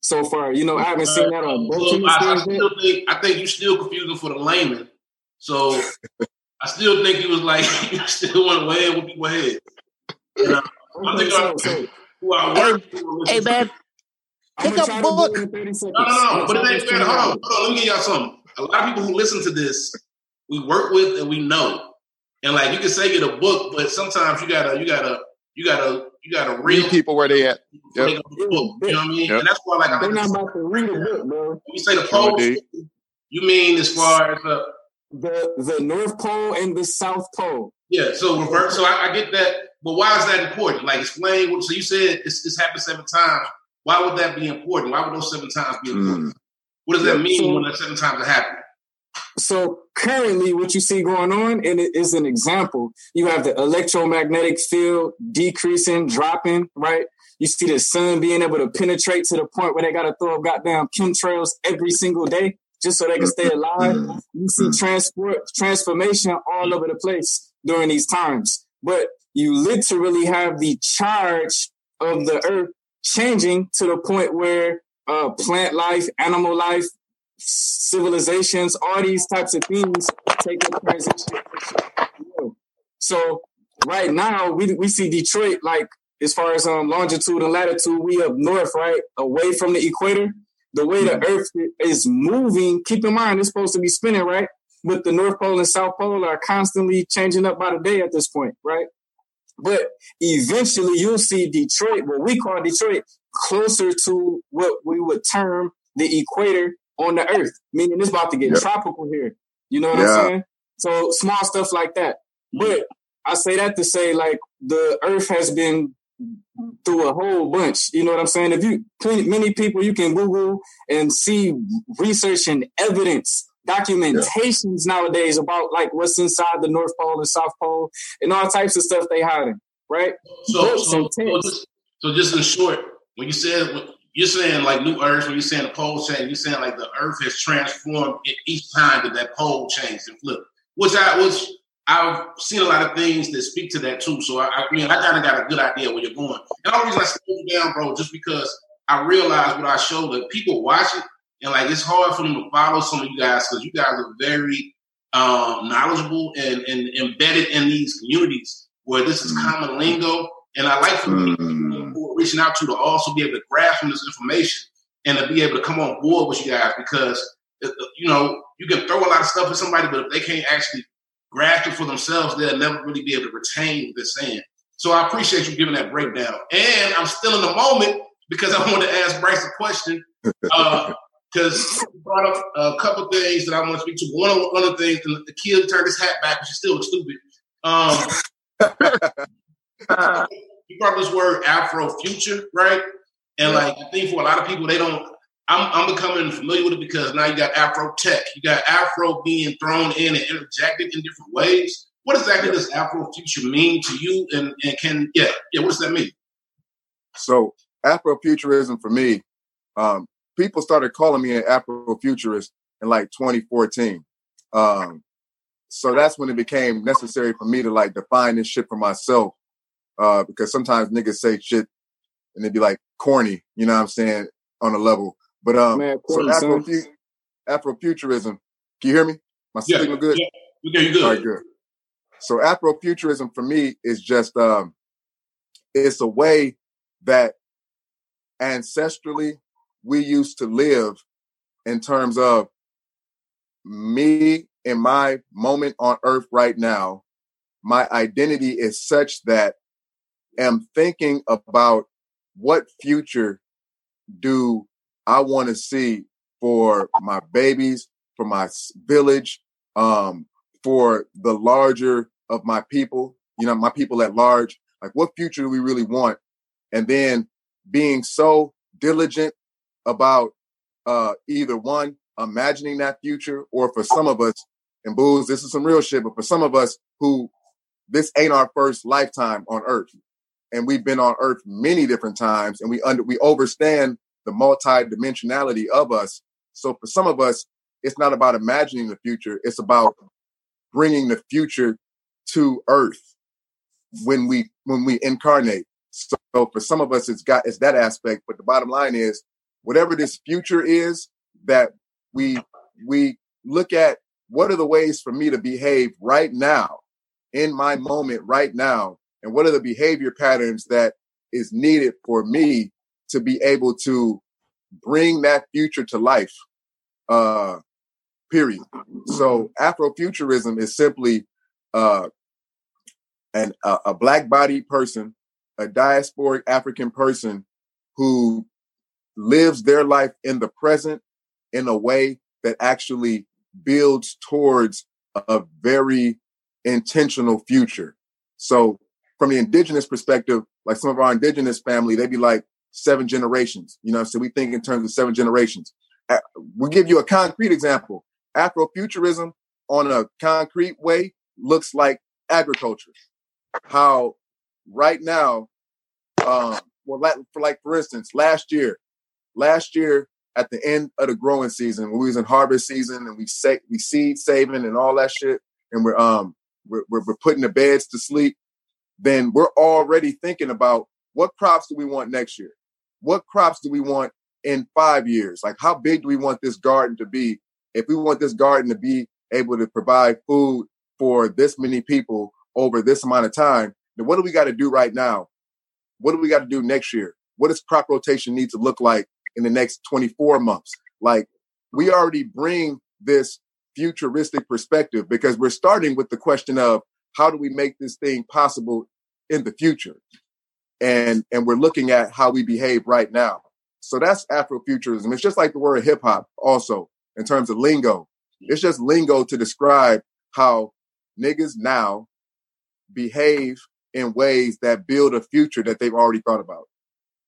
so far. You know, I haven't seen that on both so I, I, still think I think you still confusing for the layman. So I still think he was like you still want to weigh with people head. And, uh, I think so, so. Who I work Hey man, pick up a book. No, no, no. But it ain't fair. Hold on, hold on. Let me give y'all something a lot of people who listen to this, we work with and we know. And like you can say get a book, but sometimes you gotta, you gotta, you gotta, you gotta read people where they at. Yep. They you know what I mean? Yep. And that's why, like, they're not about to read a book, bro. When you say the pole, you mean as far as the the the North Pole and the South Pole. Yeah. So reverse. So I, I get that, but why is that important? Like, explain. So you said it's, it's happened seven times. Why would that be important? Why would those seven times be important? Mm. What does that mean so, when that seven times are happening? So currently, what you see going on, and it is an example. You have the electromagnetic field decreasing, dropping, right? You see the sun being able to penetrate to the point where they got to throw up goddamn chemtrails every single day just so they can stay alive. You see transport transformation all over the place during these times, but you literally have the charge of the earth changing to the point where uh, plant life, animal life, civilizations, all these types of things take a transition. So right now we we see Detroit like as far as um longitude and latitude, we up north, right, away from the equator. The way the mm-hmm. Earth is moving, keep in mind it's supposed to be spinning, right? But the North Pole and South Pole are constantly changing up by the day at this point, right? But eventually you'll see Detroit, what we call Detroit, closer to what we would term the equator on the earth, meaning it's about to get yep. tropical here. You know what yeah. I'm saying? So small stuff like that. But I say that to say like the earth has been through a whole bunch. You know what I'm saying? If you many people you can Google and see research and evidence documentations yeah. nowadays about like what's inside the North Pole and South Pole and all types of stuff they hiding, right? So, so, so, just, so just in short, when you said you're saying like new Earth, when you're saying the pole change, you're saying like the Earth has transformed each time that that pole changed and flipped. Which I which I've seen a lot of things that speak to that too. So I, I mean, I kind of got a good idea where you're going. And the reason I slowed you down, bro, just because I realized what I showed that people watch it and like it's hard for them to follow some of you guys because you guys are very um, knowledgeable and, and embedded in these communities where this is mm-hmm. common lingo. And I like for mm-hmm. people who are reaching out to to also be able to grasp from this information and to be able to come on board with you guys because uh, uh, you know you can throw a lot of stuff at somebody, but if they can't actually grasp it for themselves, they'll never really be able to retain what they're saying. So I appreciate you giving that breakdown. And I'm still in the moment because I want to ask Bryce a question. Uh, because brought up a couple things that I want to speak to. One of, one of the things, the kid turned his hat back, which is still stupid. Um, you brought this word Afro future, right? And like I think for a lot of people, they don't. I'm, I'm becoming familiar with it because now you got Afro tech, you got Afro being thrown in and interjected in different ways. What exactly does Afro future mean to you? And, and can yeah yeah what does that mean? So Afrofuturism for me, um, people started calling me an Afrofuturist in like 2014. Um, so that's when it became necessary for me to like define this shit for myself uh, because sometimes niggas say shit and it'd be like corny, you know what I'm saying, on a level. But um, Man, so corny, son. Afro Afrofuturism. Can you hear me? My Yeah, signal good. yeah. Okay, you good? All right, good. So Afrofuturism for me is just um it's a way that ancestrally we used to live in terms of me in my moment on earth right now, my identity is such that am thinking about what future do I want to see for my babies, for my village, um, for the larger of my people, you know, my people at large. Like, what future do we really want? And then being so diligent about uh, either one, imagining that future, or for some of us, and booze, this is some real shit, but for some of us who this ain't our first lifetime on earth. And we've been on earth many different times and we under we understand the multi-dimensionality of us. So for some of us, it's not about imagining the future, it's about bringing the future to earth when we when we incarnate. So for some of us, it's got it's that aspect. But the bottom line is, whatever this future is, that we we look at what are the ways for me to behave right now, in my moment right now, and what are the behavior patterns that is needed for me to be able to bring that future to life. Uh, period. So Afrofuturism is simply uh, an a, a black body person, a diasporic African person who lives their life in the present in a way that actually builds towards a very intentional future. So from the indigenous perspective, like some of our indigenous family, they'd be like seven generations. You know, so we think in terms of seven generations. We'll give you a concrete example. Afrofuturism on a concrete way looks like agriculture. How right now, um, well, for like for instance, last year, last year at the end of the growing season, when we was in harvest season and we we seed saving and all that shit, and we're um we're, we're, we're putting the beds to sleep, then we're already thinking about what crops do we want next year? What crops do we want in five years? Like how big do we want this garden to be? If we want this garden to be able to provide food for this many people over this amount of time, then what do we got to do right now? What do we got to do next year? What does crop rotation need to look like in the next 24 months? Like we already bring this futuristic perspective because we're starting with the question of how do we make this thing possible in the future? And and we're looking at how we behave right now. So that's Afrofuturism. It's just like the word hip hop also in terms of lingo. It's just lingo to describe how niggas now behave in ways that build a future that they've already thought about.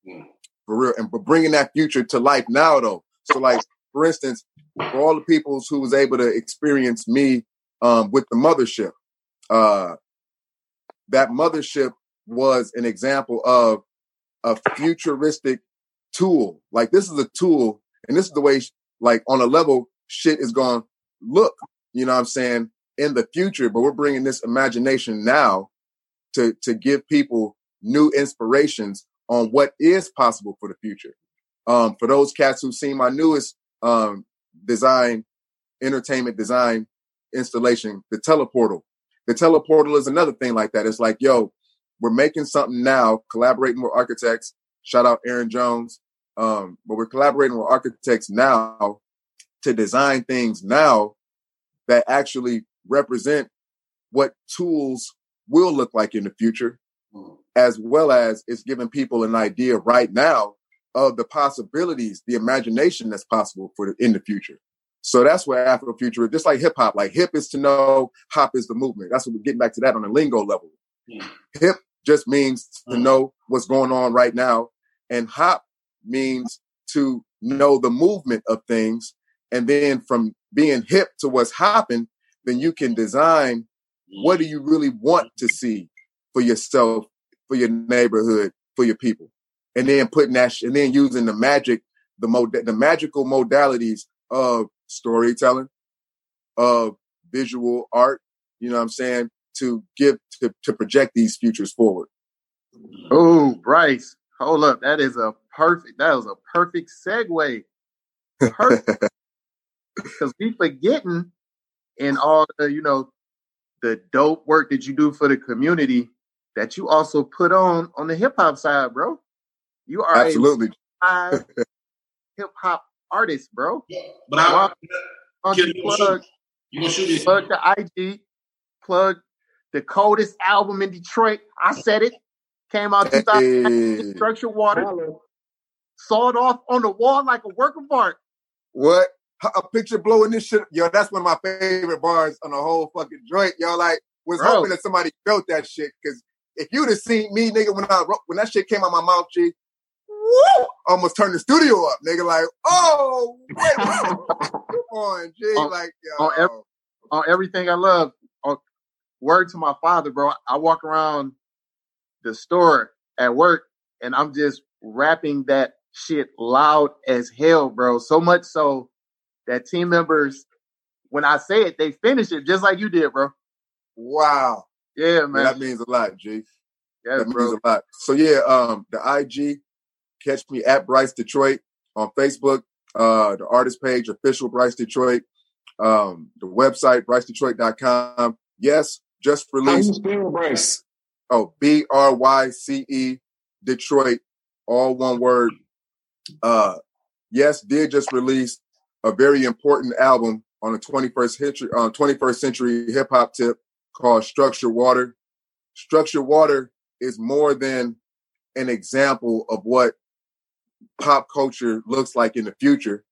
Mm. For real. And but bringing that future to life now though. So like, for instance, for all the peoples who was able to experience me um, with the mothership, uh, that mothership was an example of a futuristic tool. Like this is a tool, and this is the way, like on a level, shit is going look. You know what I'm saying in the future, but we're bringing this imagination now to to give people new inspirations on what is possible for the future. Um, for those cats who've seen my newest um, design, entertainment design installation, the teleportal. The teleportal is another thing like that. It's like, yo, we're making something now, collaborating with architects. Shout out Aaron Jones. Um, but we're collaborating with architects now to design things now that actually represent what tools will look like in the future, as well as it's giving people an idea right now of the possibilities, the imagination that's possible for the, in the future. So that's where Afrofuture is just like hip hop. Like hip is to know, hop is the movement. That's what we're getting back to that on a lingo level. Yeah. Hip just means to Mhm. know what's going on right now, and hop means to know the movement of things. And then from being hip to what's hopping, then you can design what do you really want to see for yourself, for your neighborhood, for your people, and then putting that, sh- and then using the magic, the mod, the magical modalities of storytelling, of visual art. You know what I'm saying? To give to to project these futures forward. Oh, Bryce. Hold up, that is a perfect. That was a perfect segue. Perfect, because we forgetting in all the you know the dope work that you do for the community that you also put on on the hip hop side, bro. You are absolutely hip hop artist, bro. Yeah, but I, Why don't you plug, you gonna shoot this? plug the IG, plug the coldest album in Detroit. I said it. Came out 2000. Hey. Structured Water. Sawed off on the wall like a work of art. What? A picture blowing this shit. Yo, that's one of my favorite bars on the whole fucking joint. Y'all like, was Bro. hoping that somebody built that shit. Cause if you'd have seen me, nigga, when I when that shit came out my mouth, G, woo, almost turned the studio up, nigga. Like, oh, wait, come on, G. On- like, yo. on every- on everything I love. On word to my father, bro. I walk around the store at work and I'm just rapping that shit loud as hell, bro. So much so that team members, when I say it, they finish it just like you did, bro. wow. Yeah, Man, man. that means a lot, G. yeah, that bro. means a lot. So yeah, um, the IG, catch me at Bryce Detroit on Facebook, uh, the artist page, official Bryce Detroit, um, the website, brycedetroit.com. Yes, just How you released, spell Bryce? oh, B R Y C E Detroit, all one word. Uh, yes, did just release a very important album on the 21st century, uh, 21st century hip hop tip called Structure Water. Structure Water is more than an example of what pop culture looks like in the future.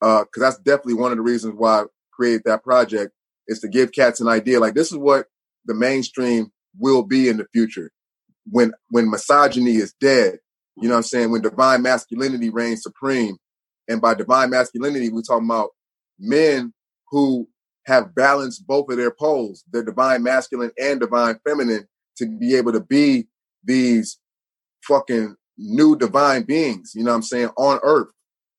Uh, cause that's definitely one of the reasons why I created that project is to give cats an idea. Like this is what the mainstream will be in the future when, when misogyny is dead. You know what I'm saying? When divine masculinity reigns supreme. And by divine masculinity, we're talking about men who have balanced both of their poles, their divine masculine and divine feminine, to be able to be these fucking new divine beings, you know what I'm saying, on earth.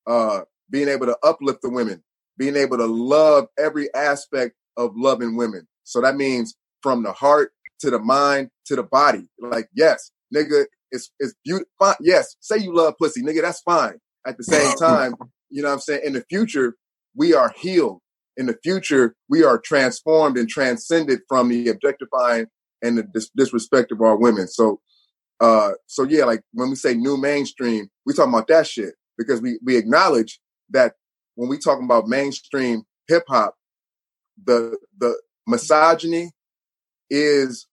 Uh, being able to uplift the women, being able to love every aspect of loving women. So that means from the heart to the mind to the body. Like, yes, nigga, it's it's beautiful. Yes, say you love pussy, nigga, that's fine. At the same time, you know what I'm saying? In the future, we are healed. In the future, we are transformed and transcended from the objectifying and the dis- disrespect of our women. So, uh, so yeah, like when we say new mainstream, we talking about that shit because we we acknowledge that when we talking about mainstream hip hop, the the misogyny is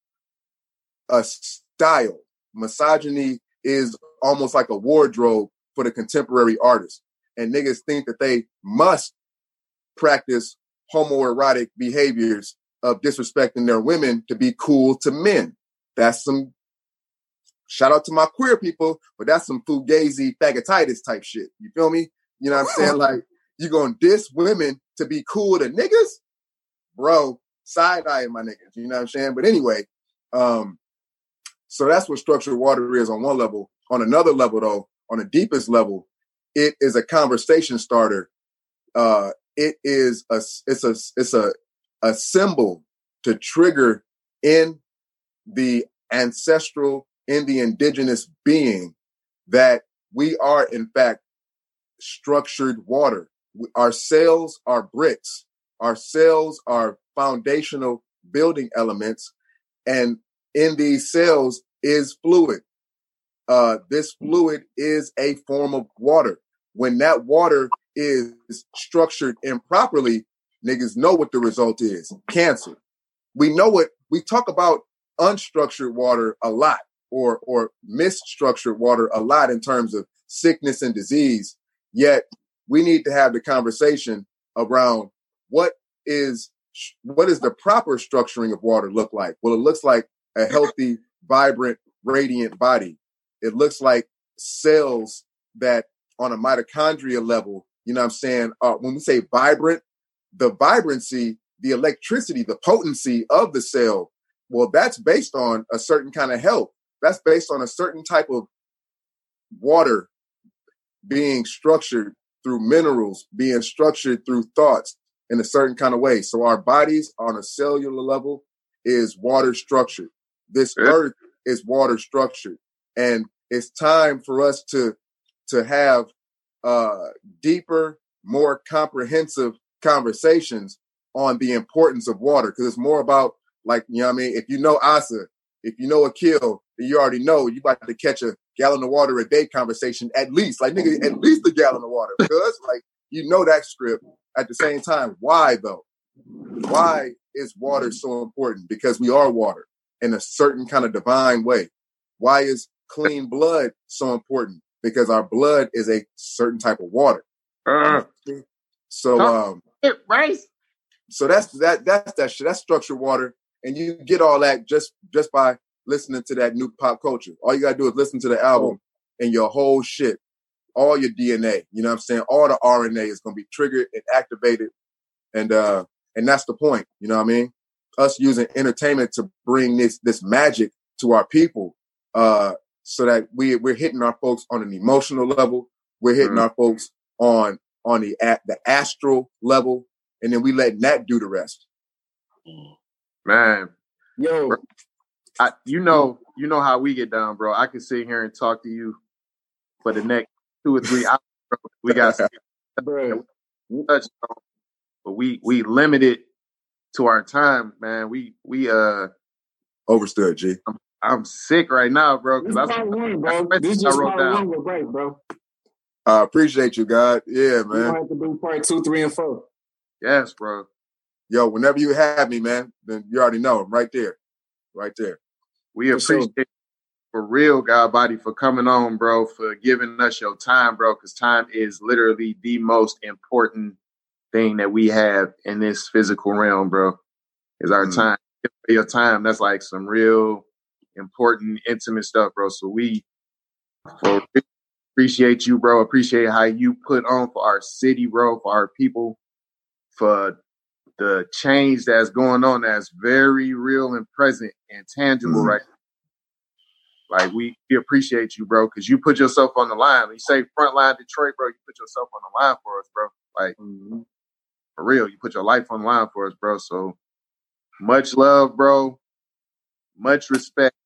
a style. Misogyny is almost like a wardrobe for the contemporary artist. And niggas think that they must practice homoerotic behaviors of disrespecting their women to be cool to men. That's some shout out to my queer people, but that's some fugazi faggotitis type shit. You feel me? You know what I'm saying? Like you're gonna diss women to be cool to niggas? Bro, side eyeing my niggas, you know what I'm saying? But anyway, um, so that's what structured water is on one level. On another level, though, on the deepest level, it is a conversation starter. Uh, it is a it's a it's a a symbol to trigger in the ancestral in the indigenous being that we are in fact structured water. Our cells are bricks. Our cells are foundational building elements, and in these cells is fluid. Uh, this fluid is a form of water. When that water is structured improperly, niggas know what the result is cancer. We know it. We talk about unstructured water a lot or, or misstructured water a lot in terms of sickness and disease. Yet we need to have the conversation around what is what is the proper structuring of water look like? Well, it looks like a healthy, vibrant, radiant body. It looks like cells that on a mitochondria level, you know what I'm saying? Uh, when we say vibrant, the vibrancy, the electricity, the potency of the cell, well, that's based on a certain kind of health. That's based on a certain type of water being structured through minerals, being structured through thoughts in a certain kind of way. So our bodies on a cellular level is water structured. This Yeah. earth is water structured. And it's time for us to to have uh deeper, more comprehensive conversations on the importance of water because it's more about like you know what I mean. If you know Asa, if you know Akil, then you already know you about to catch a gallon of water a day conversation at least. Like nigga, at least a gallon of water because like you know that script. At the same time, why though? Why is water so important? Because we are water in a certain kind of divine way. Why is clean blood so important? Because our blood is a certain type of water. Uh, so um right. So that's that that's that shit. That's structured water. And you get all that just just by listening to that new pop culture. All you gotta do is listen to the album and your whole shit, all your DNA, you know what I'm saying? All the RNA is gonna be triggered and activated. And uh and that's the point, you know what I mean? Us using entertainment to bring this this magic to our people, uh, so that we we're hitting our folks on an emotional level, we're hitting mm. our folks on on the at the astral level, and then we letting that do the rest. Man, yo, I, you know, you know how we get down, bro. I can sit here and talk to you for the next two or three hours. Bro. We got bro. touch on, but we we limited to our time, man. We we uh overstood, G. I'm, sick right now, bro. Because I, one, bro. This is just I down. One right, bro. I appreciate you, God. Yeah, man. We have to do part two, three, and four. Yes, bro. Yo, whenever you have me, man, then you already know I'm right there, right there. We for appreciate sure. for real, God body, for coming on, bro, for giving us your time, bro, because time is literally the most important thing that we have in this physical realm, bro. Is our mm-hmm. time. Your time. That's like some real important, intimate stuff, bro. So we for appreciate you, bro. Appreciate how you put on for our city, bro, for our people, for the change that's going on that's very real and present and tangible mm-hmm. right now. Like we, we appreciate you, bro, because you put yourself on the line. You say frontline Detroit, bro. You put yourself on the line for us, bro. Like mm-hmm. for real, you put your life on the line for us, bro. So much love, bro. Much respect,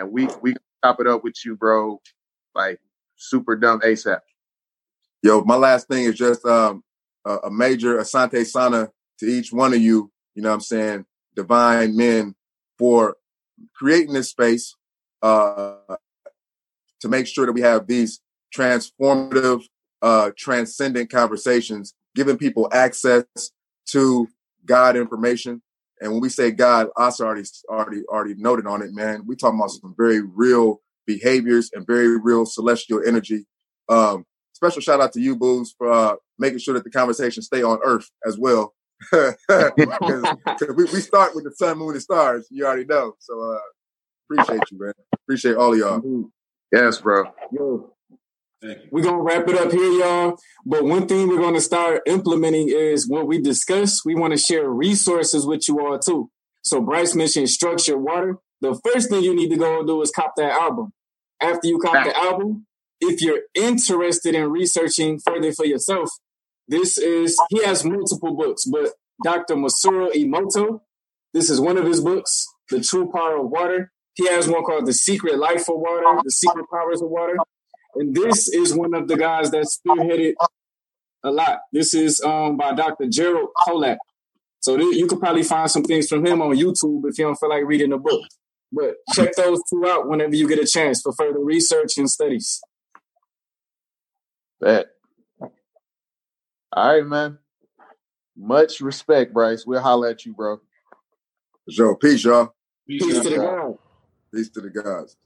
and we we top it up with you, bro. Like super dumb ASAP. Yo, my last thing is just um, a, a major Asante Sana to each one of you, you know what I'm saying, divine men for creating this space uh, to make sure that we have these transformative, uh, transcendent conversations, giving people access to God information. And when we say God, us already already already noted on it, man. We talking about some very real behaviors and very real celestial energy. Um, special shout out to you, Booze, for uh, making sure that the conversation stay on Earth as well. Because we, we start with the sun, moon, and stars. You already know. So uh, appreciate you, man. Appreciate all of y'all. Yes, bro. Yo, we're gonna wrap it up here, y'all. But one thing we're gonna start implementing is what we discuss. We want to share resources with you all too. So Bryce mentioned structured water. The first thing you need to go and do is cop that album. After you cop the album, if you're interested in researching further for yourself, this is, he has multiple books, but Dr. Masaru Emoto, this is one of his books, The True Power of Water. He has one called The Secret Life of Water, The Secret Powers of Water. And this is one of the guys that spearheaded a lot. This is um, by Dr. Gerald Pollack. So th- you could probably find some things from him on YouTube if you don't feel like reading the book. But check those two out whenever you get a chance for further research and studies. Bet. All right, man. Much respect, Bryce. We'll holler at you, bro. Joe, peace, y'all. Peace, peace to the God. Peace to the gods.